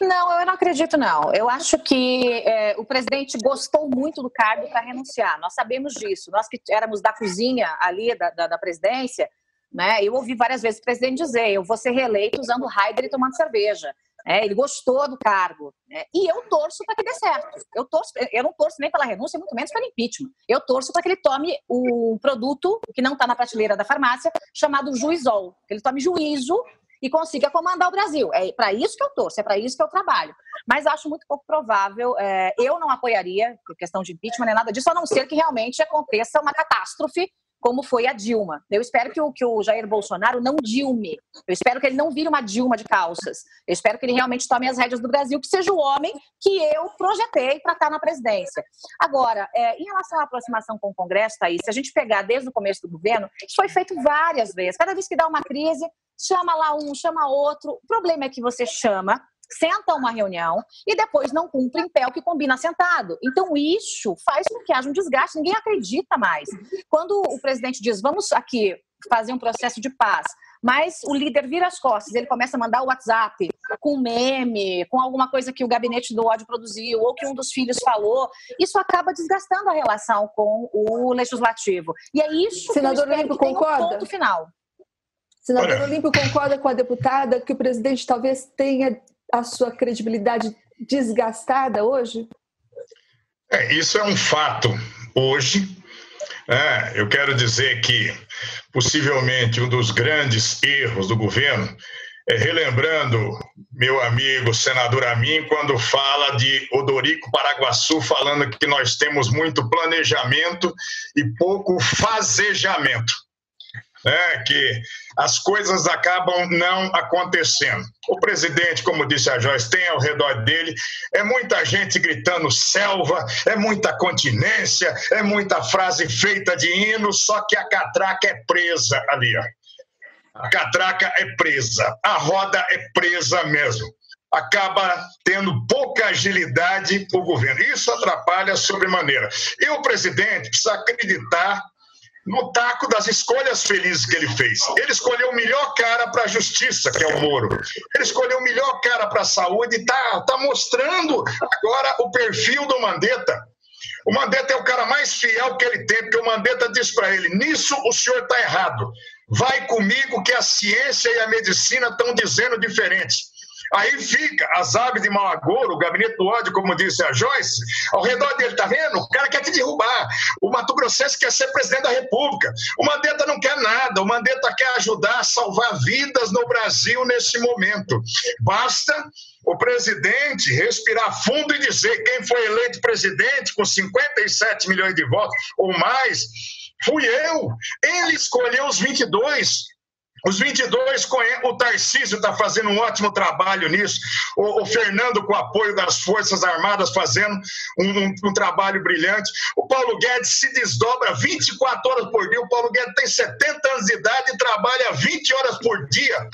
Não, eu não acredito, não. Eu acho que é, o presidente gostou muito do cargo para renunciar. Nós sabemos disso. Nós que éramos da cozinha ali da, da, da presidência, né? Eu ouvi várias vezes o presidente dizer: eu vou ser reeleito usando Raider e tomando cerveja. É, ele gostou do cargo. Né? E eu torço para que dê certo. Eu, torço, eu não torço nem pela renúncia, muito menos pelo impeachment. Eu torço para que ele tome o produto que não está na prateleira da farmácia, chamado Juizol. Que ele tome juízo e consiga comandar o Brasil. É para isso que eu torço, é para isso que eu trabalho. Mas acho muito pouco provável. É, eu não apoiaria, por questão de impeachment, nem nada disso, a não ser que realmente aconteça uma catástrofe como foi a Dilma. Eu espero que o, que o Jair Bolsonaro não dilme. Eu espero que ele não vire uma Dilma de calças. Eu espero que ele realmente tome as rédeas do Brasil, que seja o homem que eu projetei para estar na presidência. Agora, é, em relação à aproximação com o Congresso, Thaís, se a gente pegar desde o começo do governo, isso foi feito várias vezes. Cada vez que dá uma crise, chama lá um, chama outro. O problema é que você chama, senta uma reunião e depois não cumpre em pé o que combina sentado. Então, isso faz com que haja um desgaste, ninguém acredita mais. Quando o presidente diz, vamos aqui fazer um processo de paz, mas o líder vira as costas, ele começa a mandar o WhatsApp com meme, com alguma coisa que o gabinete do ódio produziu, ou que um dos filhos falou, isso acaba desgastando a relação com o legislativo. E é isso Senador que eu Olímpio, concorda? Um ponto final. Senador Olha. Olímpio concorda com a deputada que o presidente talvez tenha a sua credibilidade desgastada hoje? É, isso é um fato hoje. É, eu quero dizer que possivelmente um dos grandes erros do governo é relembrando meu amigo senador Amin quando fala de Odorico Paraguaçu falando que nós temos muito planejamento e pouco fazejamento né, que as coisas acabam não acontecendo. O presidente, como disse a Joyce, tem ao redor dele é muita gente gritando selva, é muita continência, é muita frase feita de hino, só que a catraca é presa ali. Ó. A catraca é presa, a roda é presa mesmo. Acaba tendo pouca agilidade o governo. Isso atrapalha sobremaneira. E o presidente precisa acreditar no taco das escolhas felizes que ele fez. Ele escolheu o melhor cara para a justiça, que é o Moro. Ele escolheu o melhor cara para a saúde e está tá mostrando agora o perfil do Mandetta. O Mandetta é o cara mais fiel que ele tem, porque o Mandetta diz para ele: nisso o senhor está errado. Vai comigo que a ciência e a medicina estão dizendo diferentes. Aí fica as aves de Malagouro, o gabinete do ódio, como disse a Joyce, ao redor dele, tá vendo? O cara quer te derrubar. O Mato Grossense quer ser presidente da República. O Mandetta não quer nada. O Mandetta quer ajudar a salvar vidas no Brasil nesse momento. Basta o presidente respirar fundo e dizer quem foi eleito presidente com 57 milhões de votos ou mais. Fui eu. Ele escolheu os 22. Os 22, o Tarcísio está fazendo um ótimo trabalho nisso. O, o, Fernando, com o apoio das Forças Armadas, fazendo um, um, um, trabalho brilhante. O Paulo Guedes se desdobra 24 horas por dia. O Paulo Guedes tem 70 anos de idade e trabalha 20 horas por dia,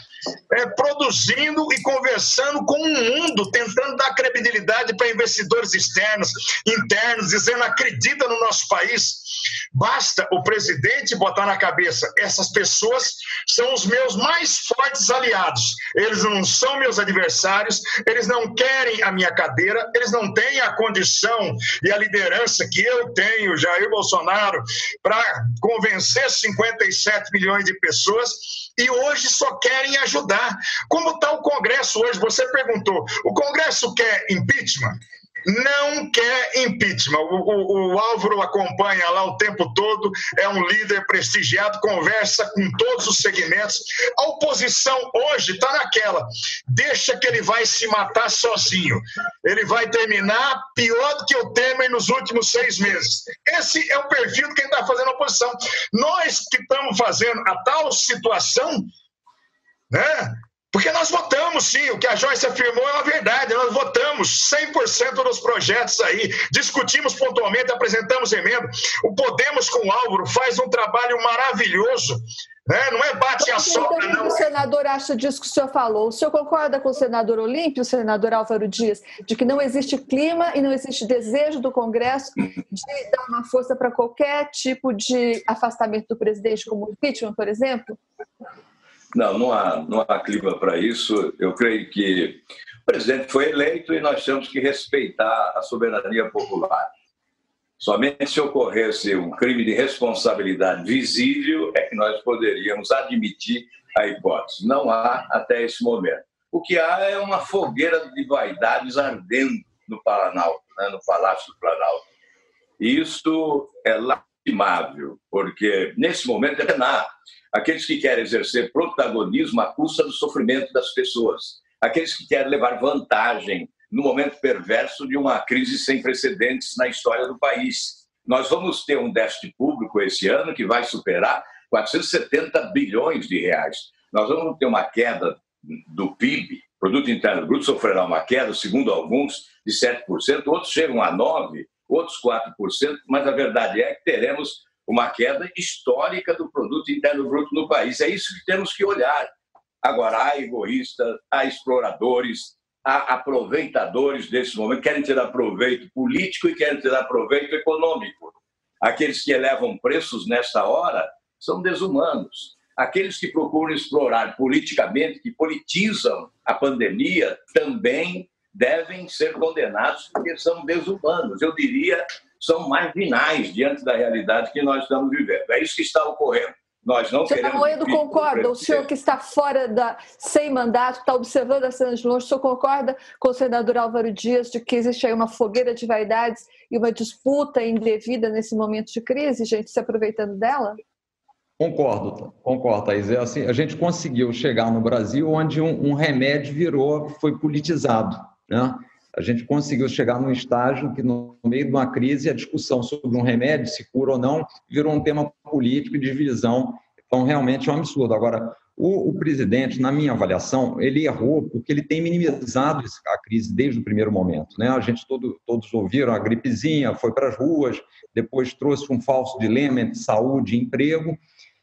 é, produzindo e conversando com o mundo, tentando dar credibilidade para investidores externos, internos, dizendo acredita no nosso país. Basta o presidente botar na cabeça: essas pessoas são os meus mais fortes aliados. Eles não são meus adversários, eles não querem a minha cadeira, eles não têm a condição e a liderança que eu tenho, Jair Bolsonaro, para convencer 57 milhões de pessoas e hoje só querem ajudar. Como está o Congresso hoje? Você perguntou: o Congresso quer impeachment? Não quer impeachment. O, o, o, Álvaro acompanha lá o tempo todo, é um líder prestigiado, conversa com todos os segmentos. A oposição hoje está naquela, deixa que ele vai se matar sozinho. Ele vai terminar pior do que o Temer nos últimos seis meses. Esse é o perfil de quem está fazendo a oposição. Nós que estamos fazendo a tal situação, né? Porque nós votamos, sim, o que a Joyce afirmou é uma verdade, nós votamos 100% dos projetos aí, discutimos pontualmente, apresentamos emenda. O Podemos com o Álvaro faz um trabalho maravilhoso, né? não é bate a sobra, não. O senador acha disso que o senhor falou. O senhor concorda com o senador Olímpio, o senador Álvaro Dias, de que não existe clima e não existe desejo do Congresso de dar uma força para qualquer tipo de afastamento do presidente, como o impeachment, por exemplo? Não, não há, não há clima para isso. Eu creio que o presidente foi eleito e nós temos que respeitar a soberania popular. Somente se ocorresse um crime de responsabilidade visível é que nós poderíamos admitir a hipótese. Não há até esse momento. O que há é uma fogueira de vaidades ardendo no Planalto, né, no Palácio do Planalto. E isto é lastimável, porque nesse momento é nada aqueles que querem exercer protagonismo à custa do sofrimento das pessoas, aqueles que querem levar vantagem no momento perverso de uma crise sem precedentes na história do país. Nós vamos ter um déficit público esse ano que vai superar 470 bilhões de reais. Nós vamos ter uma queda do PIB, Produto Interno Bruto sofrerá uma queda, segundo alguns, de 7%, outros chegam a 9%, outros 4%, mas a verdade é que teremos uma queda histórica do produto interno bruto no país. É isso que temos que olhar. Agora, há egoístas, há exploradores, há aproveitadores desse momento, querem tirar proveito político e querem tirar proveito econômico. Aqueles que elevam preços nesta hora são desumanos. Aqueles que procuram explorar politicamente, que politizam a pandemia, também devem ser condenados porque são desumanos. Eu diria são marginais diante da realidade que nós estamos vivendo. É isso que está ocorrendo. Nós não Senhor queremos. Moedo concorda? O senhor que está fora da sem mandato, está observando a cena de longe, o senhor concorda com o senador Álvaro Dias de que existe aí uma fogueira de vaidades e uma disputa indevida nesse momento de crise, gente, se aproveitando dela? Concordo, concordo, Thaís. É assim, a gente conseguiu chegar no Brasil onde um, um remédio virou, foi politizado. Né? A gente conseguiu chegar num estágio que, no meio de uma crise, a discussão sobre um remédio, se cura ou não, virou um tema político e de divisão. Então, realmente é um absurdo. Agora, o, o, presidente, na minha avaliação, ele errou porque ele tem minimizado a crise desde o primeiro momento. Né? A gente todo, todos ouviram a gripezinha, foi para as ruas, depois trouxe um falso dilema entre saúde e emprego,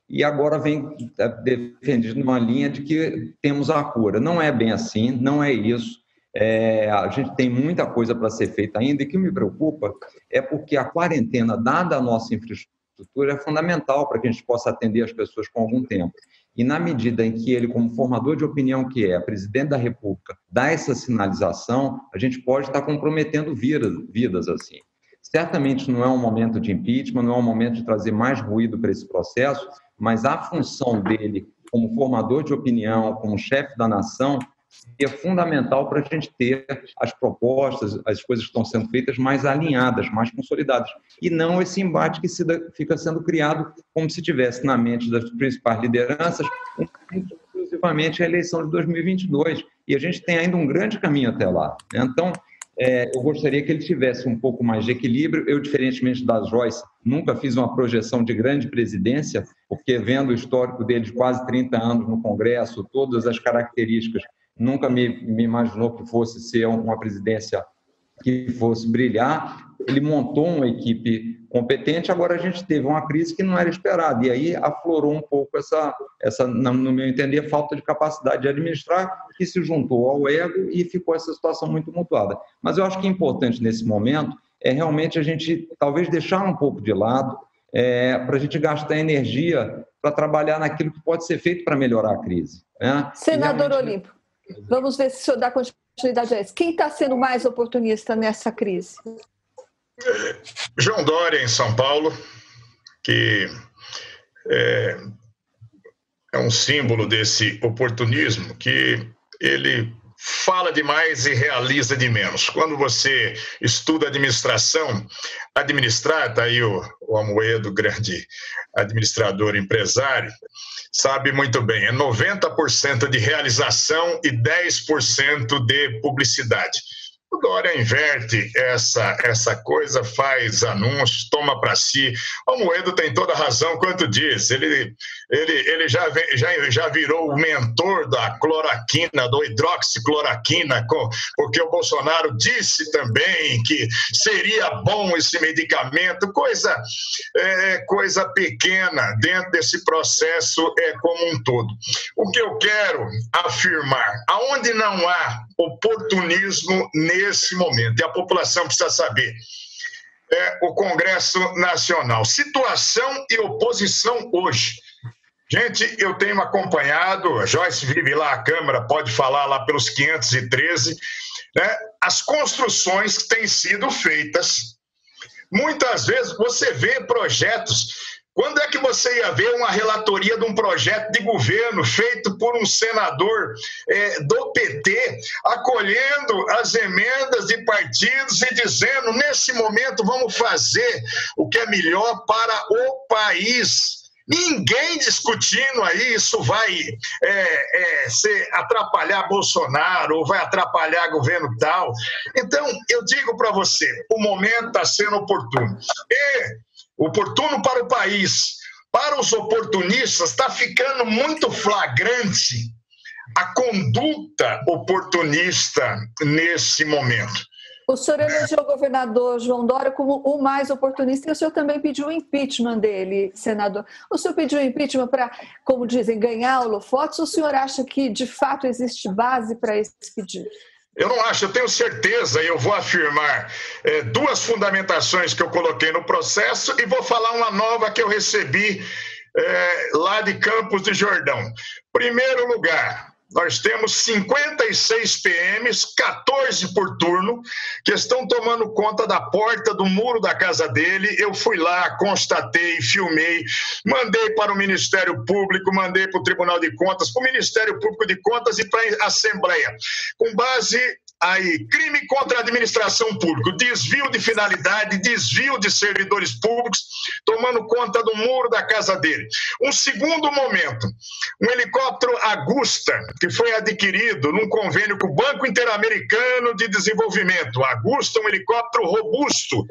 e agora vem é, defendendo uma linha de que temos a cura. Não é bem assim, não é isso. É, a gente tem muita coisa para ser feita ainda, e o que me preocupa é porque a quarentena, dada a nossa infraestrutura, é fundamental para que a gente possa atender as pessoas com algum tempo. E na medida em que ele, como formador de opinião que é, presidente da República, dá essa sinalização, a gente pode estar comprometendo vidas, vidas assim. Certamente não é um momento de impeachment, não é um momento de trazer mais ruído para esse processo, mas a função dele como formador de opinião, como chefe da nação, é fundamental para a gente ter as propostas, as coisas que estão sendo feitas mais alinhadas, mais consolidadas. E não esse embate que fica sendo criado como se tivesse na mente das principais lideranças exclusivamente a eleição de 2022. E a gente tem ainda um grande caminho até lá. Então, é, eu gostaria que ele tivesse um pouco mais de equilíbrio. Eu, diferentemente da Joyce, nunca fiz uma projeção de grande presidência, porque vendo o histórico dele de quase 30 anos no Congresso, todas as características nunca me, me imaginou que fosse ser uma presidência que fosse brilhar. Ele montou uma equipe competente, agora a gente teve uma crise que não era esperada, e aí aflorou um pouco essa, essa no meu entender, falta de capacidade de administrar, que se juntou ao ego e ficou essa situação muito mutuada. Mas eu acho que é importante nesse momento é realmente a gente talvez deixar um pouco de lado, é, para a gente gastar energia para trabalhar naquilo que pode ser feito para melhorar a crise. Né? Senador Olímpio, Vamos ver se o senhor dá continuidade a isso. Quem está sendo mais oportunista nessa crise? João Dória, em São Paulo, que é, é um símbolo desse oportunismo, que ele fala demais e realiza de menos. Quando você estuda administração, administrar, está aí o, o Amoedo, grande administrador empresário, sabe muito bem, é 90% de realização e 10% de publicidade. O Dória inverte essa, essa coisa, faz anúncios, toma para si. O Moedo tem toda razão quanto diz. Ele, ele, ele já, já, já virou o mentor da cloroquina, do hidroxicloroquina, porque o Bolsonaro disse também que seria bom esse medicamento, coisa, é, coisa pequena dentro desse processo é, como um todo. O que eu quero afirmar, aonde não há oportunismo nesse momento, e a população precisa saber, é o Congresso Nacional. Situação e oposição hoje. Gente, eu tenho acompanhado, Joyce vive lá, a Câmara pode falar lá pelos 513, né, as construções que têm sido feitas. Muitas vezes você vê projetos quando é que você ia ver uma relatoria de um projeto de governo feito por um senador é, do PT, acolhendo as emendas de partidos e dizendo: nesse momento vamos fazer o que é melhor para o país? Ninguém discutindo aí isso vai é, é, ser, atrapalhar Bolsonaro ou vai atrapalhar governo tal. Então, eu digo para você: o momento está sendo oportuno. E oportuno para o país. Para os oportunistas, está ficando muito flagrante a conduta oportunista nesse momento. O senhor elegeu o governador João Dória como o mais oportunista e o senhor também pediu o impeachment dele, senador. O senhor pediu impeachment para, como dizem, ganhar holofotes ou o senhor acha que de fato existe base para esse pedido? Eu não acho, eu tenho certeza, e eu vou afirmar é, duas fundamentações que eu coloquei no processo e vou falar uma nova que eu recebi é, lá de Campos de Jordão. Primeiro lugar, nós temos 56 PMs, 14 por turno, que estão tomando conta da porta do muro da casa dele. Eu fui lá, constatei, filmei, mandei para o Ministério Público, mandei para o Tribunal de Contas, para o Ministério Público de Contas e para a Assembleia. Com base aí, crime contra a administração pública, desvio de finalidade, desvio de servidores públicos, tomando conta do muro da casa dele. Um segundo momento, um helicóptero Agusta, que foi adquirido num convênio com o Banco Interamericano de Desenvolvimento. Agusta, um helicóptero robusto,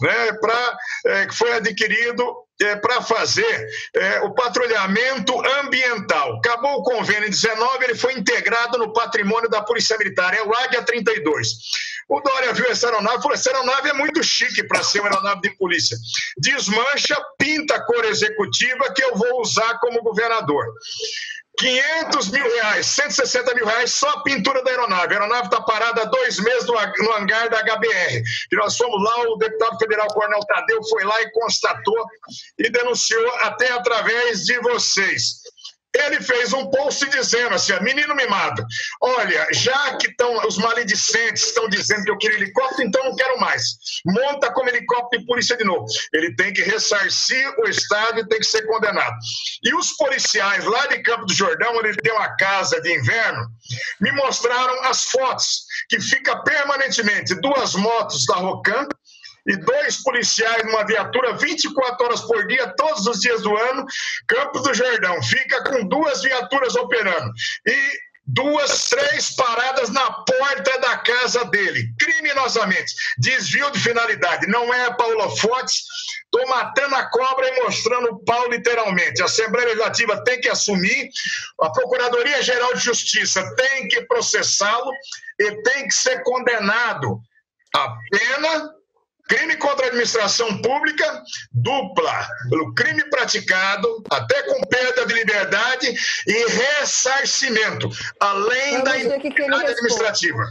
né, pra, é, que foi adquirido é, para fazer é, o patrulhamento ambiental. Acabou o convênio em 19, ele foi integrado no patrimônio da Polícia Militar, é o Águia 32. O Dória viu essa aeronave e falou: essa aeronave é muito chique para ser uma aeronave de polícia. Desmancha, pinta a cor executiva que eu vou usar como governador. 500 mil reais, 160 mil reais só a pintura da aeronave. A aeronave está parada há dois meses no, hangar da HBR. E nós fomos lá, o deputado federal Coronel Tadeu foi lá e constatou e denunciou até através de vocês ele fez um post dizendo assim: menino mimado, olha, já que estão os maledicentes estão dizendo que eu queria helicóptero, então não quero mais. Monta como helicóptero de polícia de novo. Ele tem que ressarcir o Estado e tem que ser condenado. E os policiais lá de Campo do Jordão, onde ele tem uma casa de inverno, me mostraram as fotos que fica permanentemente duas motos da Rocan e dois policiais numa viatura 24 horas por dia, todos os dias do ano. Campos do Jordão fica com duas viaturas operando. E duas, três paradas na porta da casa dele, criminosamente. Desvio de finalidade. Não é Paulo Fortes. Estou matando a cobra e mostrando o pau literalmente. A Assembleia Legislativa tem que assumir, a Procuradoria-Geral de Justiça tem que processá-lo e tem que ser condenado. A pena Crime contra a administração pública, dupla, pelo crime praticado, até com perda de liberdade e ressarcimento, além Vamos da impunidade administrativa.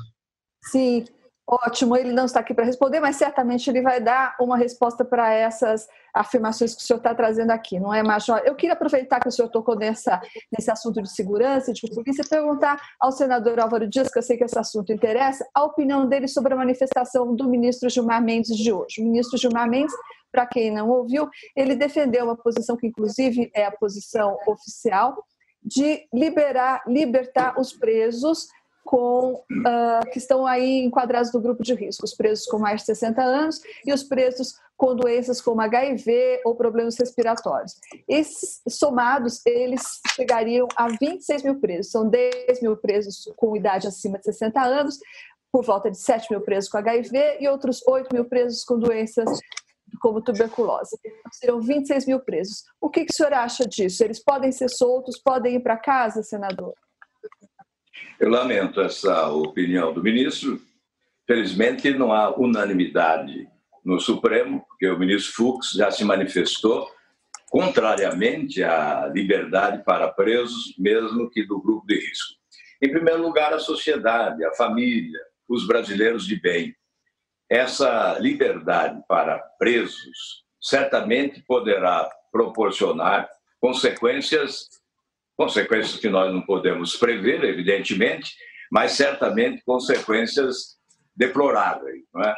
Sim, Ótimo, ele não está aqui para responder, mas certamente ele vai dar uma resposta para essas afirmações que o senhor está trazendo aqui, não é, Macho? Eu queria aproveitar que o senhor tocou nessa, nesse assunto de segurança, de polícia, e perguntar ao senador Álvaro Dias, que eu sei que esse assunto interessa, a opinião dele sobre a manifestação do ministro Gilmar Mendes de hoje. O ministro Gilmar Mendes para quem não ouviu, ele defendeu uma posição que, inclusive, é a posição oficial de liberar, libertar os presos com uh, que estão aí enquadrados no grupo de risco, os presos com mais de 60 anos e os presos com doenças como HIV ou problemas respiratórios. Esses somados, eles chegariam a 26 mil presos. São 10 mil presos com idade acima de 60 anos, por volta de 7 mil presos com HIV e outros 8 mil presos com doenças como tuberculose. Então, serão 26 mil presos. O que, que o senhor acha disso? Eles podem ser soltos, podem ir para casa, senador? Eu lamento essa opinião do ministro. Felizmente, não há unanimidade no Supremo, porque o ministro Fux já se manifestou contrariamente à liberdade para presos, mesmo que do grupo de risco. Em primeiro lugar, a sociedade, a família, os brasileiros de bem. Essa liberdade para presos certamente poderá proporcionar consequências, consequências que nós não podemos prever, evidentemente, mas certamente consequências deploráveis. É?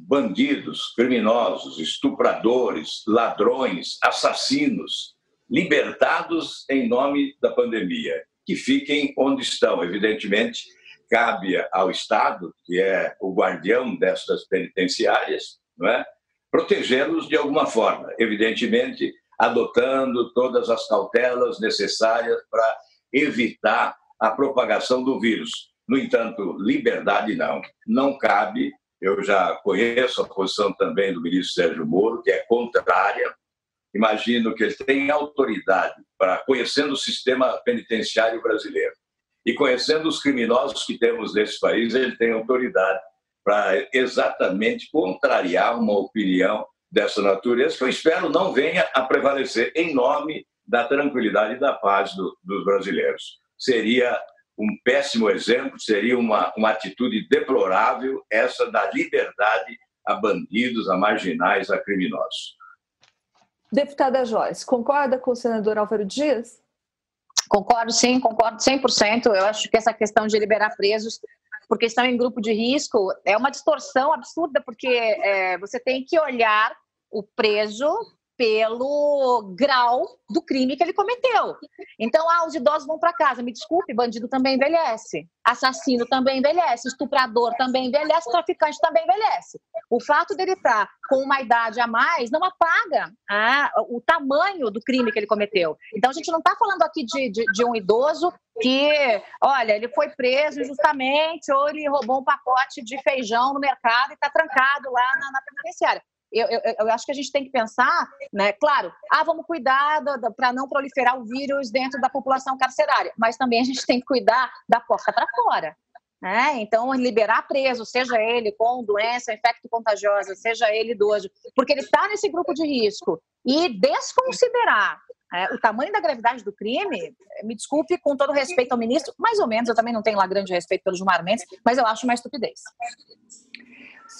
bandidos, criminosos, estupradores, ladrões, assassinos, libertados em nome da pandemia, que fiquem onde estão. Evidentemente, cabe ao Estado, que é o guardião destas penitenciárias, não é? protegê-los de alguma forma, evidentemente adotando todas as cautelas necessárias para evitar a propagação do vírus. No entanto, liberdade não. Não cabe eu já conheço a posição também do ministro Sérgio Moro, que é contrária. Imagino que ele tem autoridade para, conhecendo o sistema penitenciário brasileiro e conhecendo os criminosos que temos nesse país, ele tem autoridade para exatamente contrariar uma opinião dessa natureza, que eu espero não venha a prevalecer em nome da tranquilidade e da paz do, dos brasileiros. Seria um péssimo exemplo, seria uma, uma atitude deplorável essa da liberdade a bandidos, a marginais, a criminosos. Deputada Joyce, concorda com o senador Álvaro Dias? Concordo, sim, concordo 100%. Eu acho que essa questão de liberar presos porque estão em grupo de risco é uma distorção absurda, porque é, você tem que olhar o preso pelo grau do crime que ele cometeu. Então, ah, os idosos vão para casa. Me desculpe, bandido também envelhece. Assassino também envelhece. Estuprador também envelhece. Traficante também envelhece. O fato dele estar tá com uma idade a mais não apaga o tamanho do crime que ele cometeu. Então, a gente não está falando aqui de, de, de um idoso que, olha, ele foi preso injustamente ou ele roubou um pacote de feijão no mercado e está trancado lá na, na penitenciária eu, eu, eu, acho que a gente tem que pensar, né? Claro, ah, vamos cuidar para não proliferar o vírus dentro da população carcerária, mas também a gente tem que cuidar da porta para fora. Né? Então, liberar preso, seja ele com doença infecto-contagiosa, seja ele idoso, porque ele está nesse grupo de risco, e desconsiderar é, o tamanho da gravidade do crime, me desculpe com todo respeito ao ministro, mais ou menos, eu também não tenho lá grande respeito pelo Gilmar Mendes, mas eu acho uma estupidez.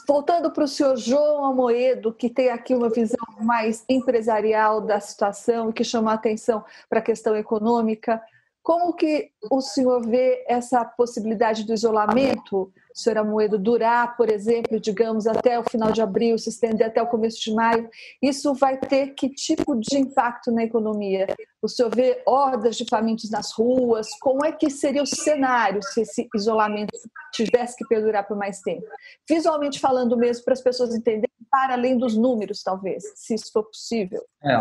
Voltando para o senhor João Amoedo, que tem aqui uma visão mais empresarial da situação e que chama a atenção para a questão econômica, como que o senhor vê essa possibilidade do isolamento, senhora Moedo, durar, por exemplo, digamos, até o final de abril, se estender até o começo de maio? Isso vai ter que tipo de impacto na economia? O senhor vê hordas de famintos nas ruas? Como é que seria o cenário se esse isolamento tivesse que perdurar por mais tempo? Visualmente falando mesmo, para as pessoas entenderem, para além dos números, talvez, se isso for possível. É,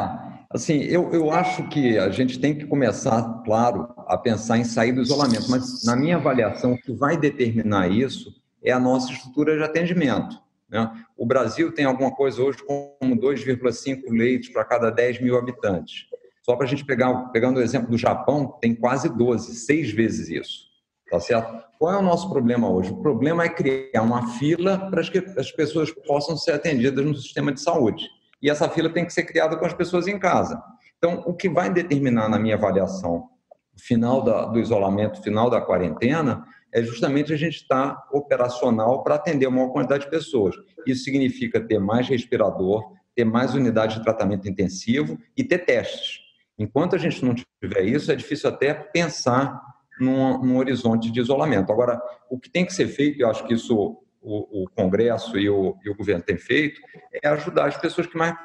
assim, eu, eu acho que a gente tem que começar, claro, a pensar em sair do isolamento, mas na minha avaliação, o que vai determinar isso é a nossa estrutura de atendimento. Né? O Brasil tem alguma coisa hoje como 2,5 leitos para cada 10 mil habitantes. Só para a gente pegar, pegando o exemplo do Japão, tem quase 12, seis vezes isso. Tá certo? Qual é o nosso problema hoje? O problema é criar uma fila para que as pessoas possam ser atendidas no sistema de saúde. E essa fila tem que ser criada com as pessoas em casa. Então, o que vai determinar, na minha avaliação, o final da, do isolamento, final da quarentena, é justamente a gente estar operacional para atender uma maior quantidade de pessoas. Isso significa ter mais respirador, ter mais unidade de tratamento intensivo e ter testes. Enquanto a gente não tiver isso, é difícil até pensar num, num, horizonte de isolamento. Agora, o que tem que ser feito, eu acho que isso o, o Congresso e o, e o governo têm feito, é ajudar as pessoas que mais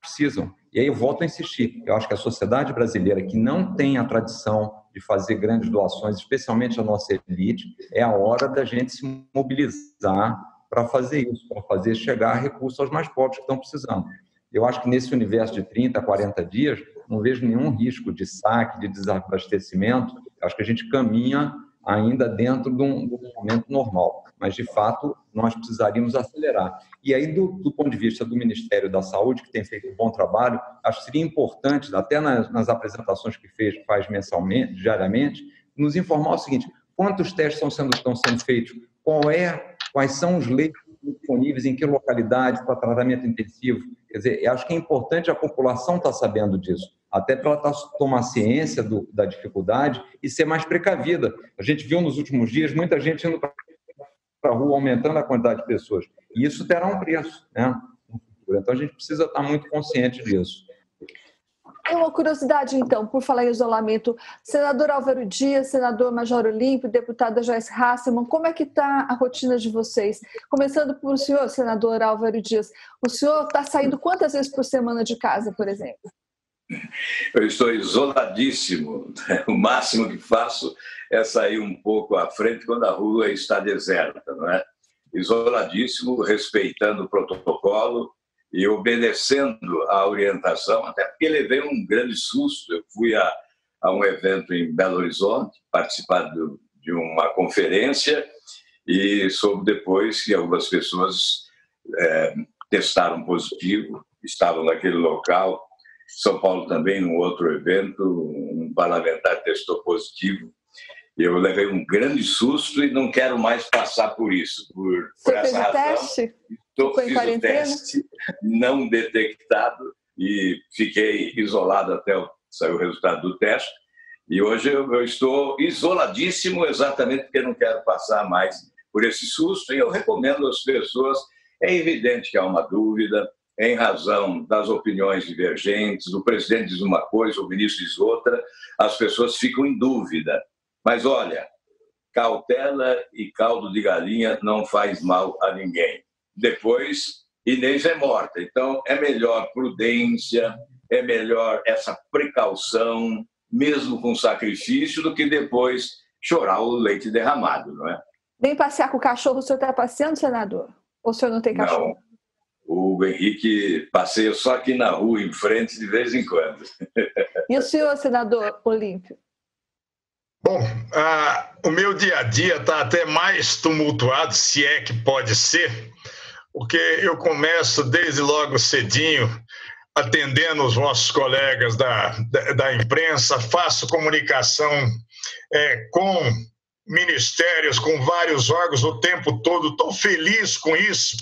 precisam. E aí eu volto a insistir. Eu acho que a sociedade brasileira, que não tem a tradição de fazer grandes doações, especialmente a nossa elite, é a hora da gente se mobilizar para fazer isso, para fazer chegar recursos aos mais pobres que estão precisando. Eu acho que nesse universo de 30, 40 dias, não vejo nenhum risco de saque, de desabastecimento. Acho que a gente caminha ainda dentro de um, de um momento normal. Mas, de fato, nós precisaríamos acelerar. E aí, do, do, ponto de vista do Ministério da Saúde, que tem feito um bom trabalho, acho que seria importante, até nas, nas apresentações que fez, faz mensalmente, diariamente, nos informar o seguinte: quantos testes estão sendo, estão sendo feitos, qual é, quais são os leitos disponíveis, em que localidade para tratamento intensivo. Quer dizer, acho que é importante a população estar sabendo disso até para ela tomar ciência do, da dificuldade e ser mais precavida. A gente viu nos últimos dias muita gente indo para a rua, aumentando a quantidade de pessoas. E isso terá um preço, né? Então a gente precisa estar muito consciente disso. Uma curiosidade, então, por falar em isolamento, senador Álvaro Dias, senador Major Olímpio, deputada Joyce Hasselman, como é que está a rotina de vocês? Começando por o senhor, senador Álvaro Dias, o senhor está saindo quantas vezes por semana de casa, por exemplo? Eu estou isoladíssimo. O máximo que faço é sair um pouco à frente quando a rua está deserta, não é? Isoladíssimo, respeitando o protocolo e obedecendo a orientação, até porque levei um grande susto. Eu fui a, a um evento em Belo Horizonte, participar de uma conferência e soube depois que algumas pessoas é, testaram positivo, estavam naquele local são Paulo também, num outro evento, um parlamentar testou positivo. Eu levei um grande susto e não quero mais passar por isso. Por, por essa o razão, teste? Tô, Ficou fiz o teste não detectado e fiquei isolado até sair o resultado do teste. E hoje eu, eu estou isoladíssimo exatamente porque não quero passar mais por esse susto e eu recomendo às pessoas. É evidente que há uma dúvida, em razão das opiniões divergentes, o presidente diz uma coisa, o ministro diz outra, as pessoas ficam em dúvida. Mas olha, cautela e caldo de galinha não faz mal a ninguém. Depois, Inês é morta. Então, é melhor prudência, é melhor essa precaução, mesmo com sacrifício, do que depois chorar o leite derramado, não é? Vem passear com o cachorro, o senhor está passeando, senador? Ou o senhor não tem cachorro? Não. O Henrique passeia só aqui na rua, em frente, de vez em quando. E o senhor, senador Olímpio? Bom, ah, o meu dia a dia está até mais tumultuado, se é que pode ser, porque eu começo desde logo cedinho atendendo os vossos colegas da, da, da imprensa, faço comunicação é, com ministérios, com vários órgãos o tempo todo. Estou feliz com isso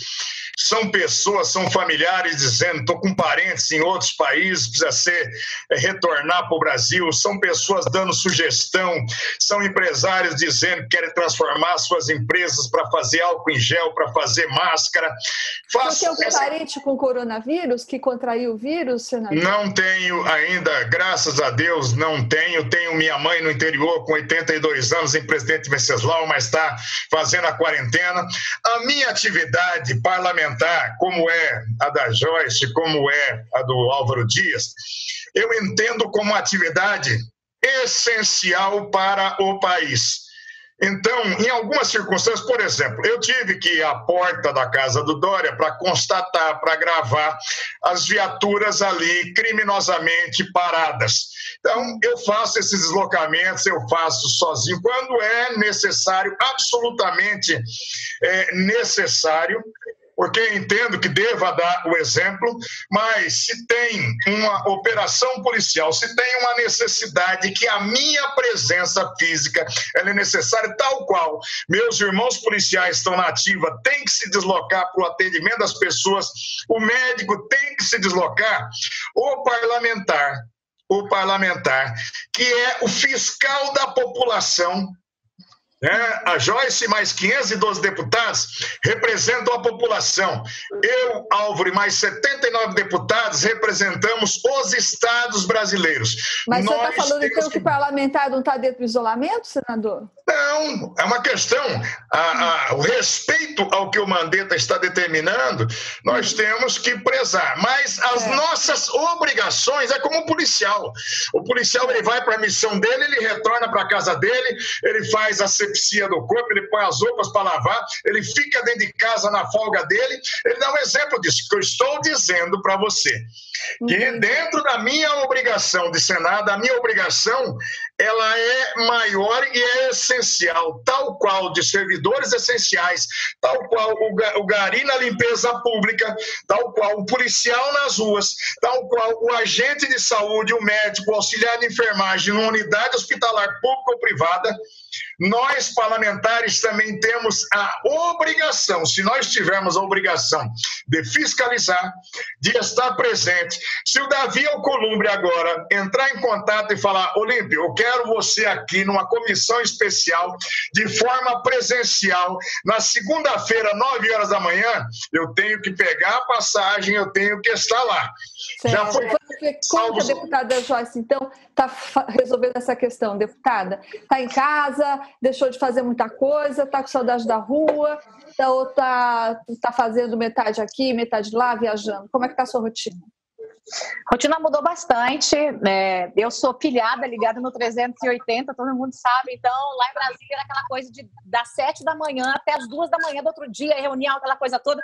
são pessoas, são familiares dizendo: estou com parentes em outros países, precisa ser é, retornar para o Brasil. São pessoas dando sugestão, são empresários dizendo que querem transformar suas empresas para fazer álcool em gel, para fazer máscara. Faço Você tem algum essa... parente com coronavírus que contraiu o vírus, senador? Não tenho ainda, graças a Deus, não tenho. Tenho minha mãe no interior com 82 anos em Presidente Venceslau, mas está fazendo a quarentena. A minha atividade parlamentar como é a da Joyce, como é a do Álvaro Dias, eu entendo como atividade essencial para o país. Então, em algumas circunstâncias, por exemplo, eu tive que ir à porta da casa do Dória para constatar, para gravar as viaturas ali criminosamente paradas. Então, eu faço esses deslocamentos, eu faço sozinho, quando é necessário, absolutamente é, necessário, porque entendo que deva dar o exemplo, mas se tem uma operação policial, se tem uma necessidade que a minha presença física ela é necessária, tal qual meus irmãos policiais estão na ativa, tem que se deslocar para o atendimento das pessoas, o médico tem que se deslocar, o parlamentar, o parlamentar, que é o fiscal da população, né? A Joyce mais 512 deputados representam a população. Eu, Álvaro, e mais 79 deputados representamos os estados brasileiros. Mas Nós você está falando então que o parlamentar não está dentro do isolamento, senador? Não, é uma questão. A, a, o respeito ao que o Mandetta está determinando, nós hum. temos que prezar. Mas as é. nossas obrigações é como o policial. O policial ele vai para a missão dele, ele retorna para a casa dele, ele faz a asepsia do corpo, ele põe as roupas para lavar, ele fica dentro de casa na folga dele. Ele dá um exemplo disso, que eu estou dizendo para você. Que uhum. dentro da minha obrigação de Senado, a minha obrigação ela é maior e é essencial, tal qual de servidores essenciais, tal qual o gari na limpeza pública, tal qual o policial nas ruas, tal qual o agente de saúde, o médico, o auxiliar de enfermagem numa unidade hospitalar pública ou privada, nós, parlamentares, também temos a obrigação, se nós tivermos a obrigação de fiscalizar, de estar presente. Se o Davi Alcolumbre agora entrar em contato e falar, Olímpio, eu quero você aqui numa comissão especial, de forma presencial, na segunda-feira, nove horas da manhã, eu tenho que pegar a passagem, eu tenho que estar lá. Certo. Já foi. Como que a deputada Joyce, então, está resolvendo essa questão, deputada? Está em casa, deixou de fazer muita coisa, está com saudade da rua, tá, ou está tá fazendo metade aqui, metade lá, viajando? Como é que está a sua rotina? Rotina mudou bastante. É, eu sou pilhada, ligada no 380, todo mundo sabe. Então, lá em Brasília era aquela coisa de das sete da manhã até as duas da manhã do outro dia, reunião, aquela coisa toda.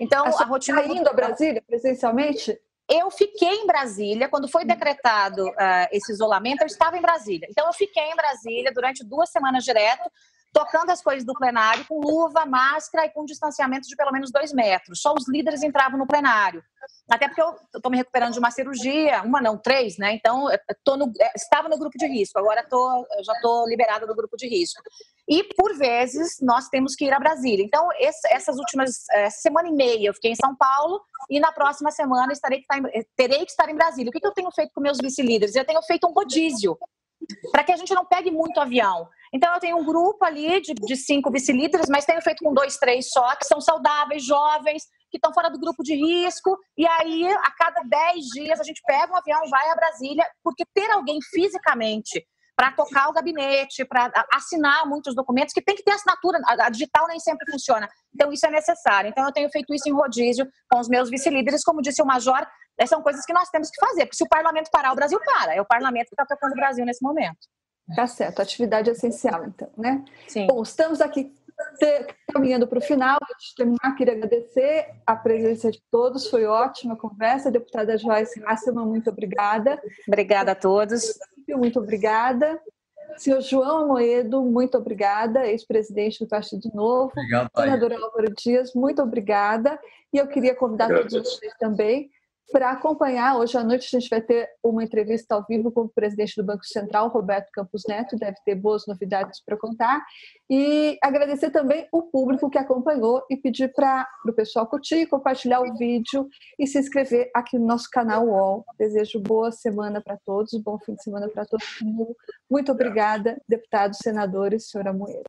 Então, a, a rotina. Está indo a Brasília presencialmente? Eu fiquei em Brasília, quando foi decretado uh, esse isolamento, eu estava em Brasília. Então, eu fiquei em Brasília durante duas semanas direto, tocando as coisas do plenário com luva, máscara e com distanciamento de pelo menos dois metros. Só os líderes entravam no plenário. Até porque eu estou me recuperando de uma cirurgia, uma não, três, né? Então, tô no, é, estava no grupo de risco, agora tô, já estou liberada do grupo de risco. E, por vezes, nós temos que ir a Brasília. Então, esse, essas últimas, essa semana e meia eu fiquei em São Paulo e na próxima semana estarei que estar em, terei que estar em Brasília. O que, que eu tenho feito com meus vice-líderes? Eu tenho feito um rodízio para que a gente não pegue muito avião. Então, eu tenho um grupo ali de, de cinco vice-líderes, mas tenho feito com dois, três só, que são saudáveis, jovens, que estão fora do grupo de risco. E aí, a cada dez dias, a gente pega um avião vai a Brasília, porque ter alguém fisicamente para tocar o gabinete, para assinar muitos documentos, que tem que ter assinatura, a digital nem sempre funciona. Então, isso é necessário. Então, eu tenho feito isso em rodízio com os meus vice-líderes, como disse o Major, são coisas que nós temos que fazer, porque se o parlamento parar, o Brasil para. É o parlamento que está tocando o Brasil nesse momento. Tá certo, atividade essencial, então, né? Sim. Bom, estamos aqui caminhando para o final. Antes de terminar, queria agradecer a presença de todos, foi ótima a conversa. Deputada Joyce Hasselman, muito obrigada. Obrigada a todos. Muito obrigada. Senhor João Amoedo, muito obrigada, ex-presidente do Partido Novo. Obrigado, Senador Álvaro Dias, muito obrigada. E eu queria convidar todos vocês também para acompanhar. Hoje à noite a gente vai ter uma entrevista ao vivo com o presidente do Banco Central, Roberto Campos Neto, deve ter boas novidades para contar. E agradecer também o público que acompanhou e pedir para o pessoal curtir, compartilhar o vídeo e se inscrever aqui no nosso canal UOL. Desejo boa semana para todos, bom fim de semana para todos. Muito obrigada, deputados, senadores, senhora Moedo.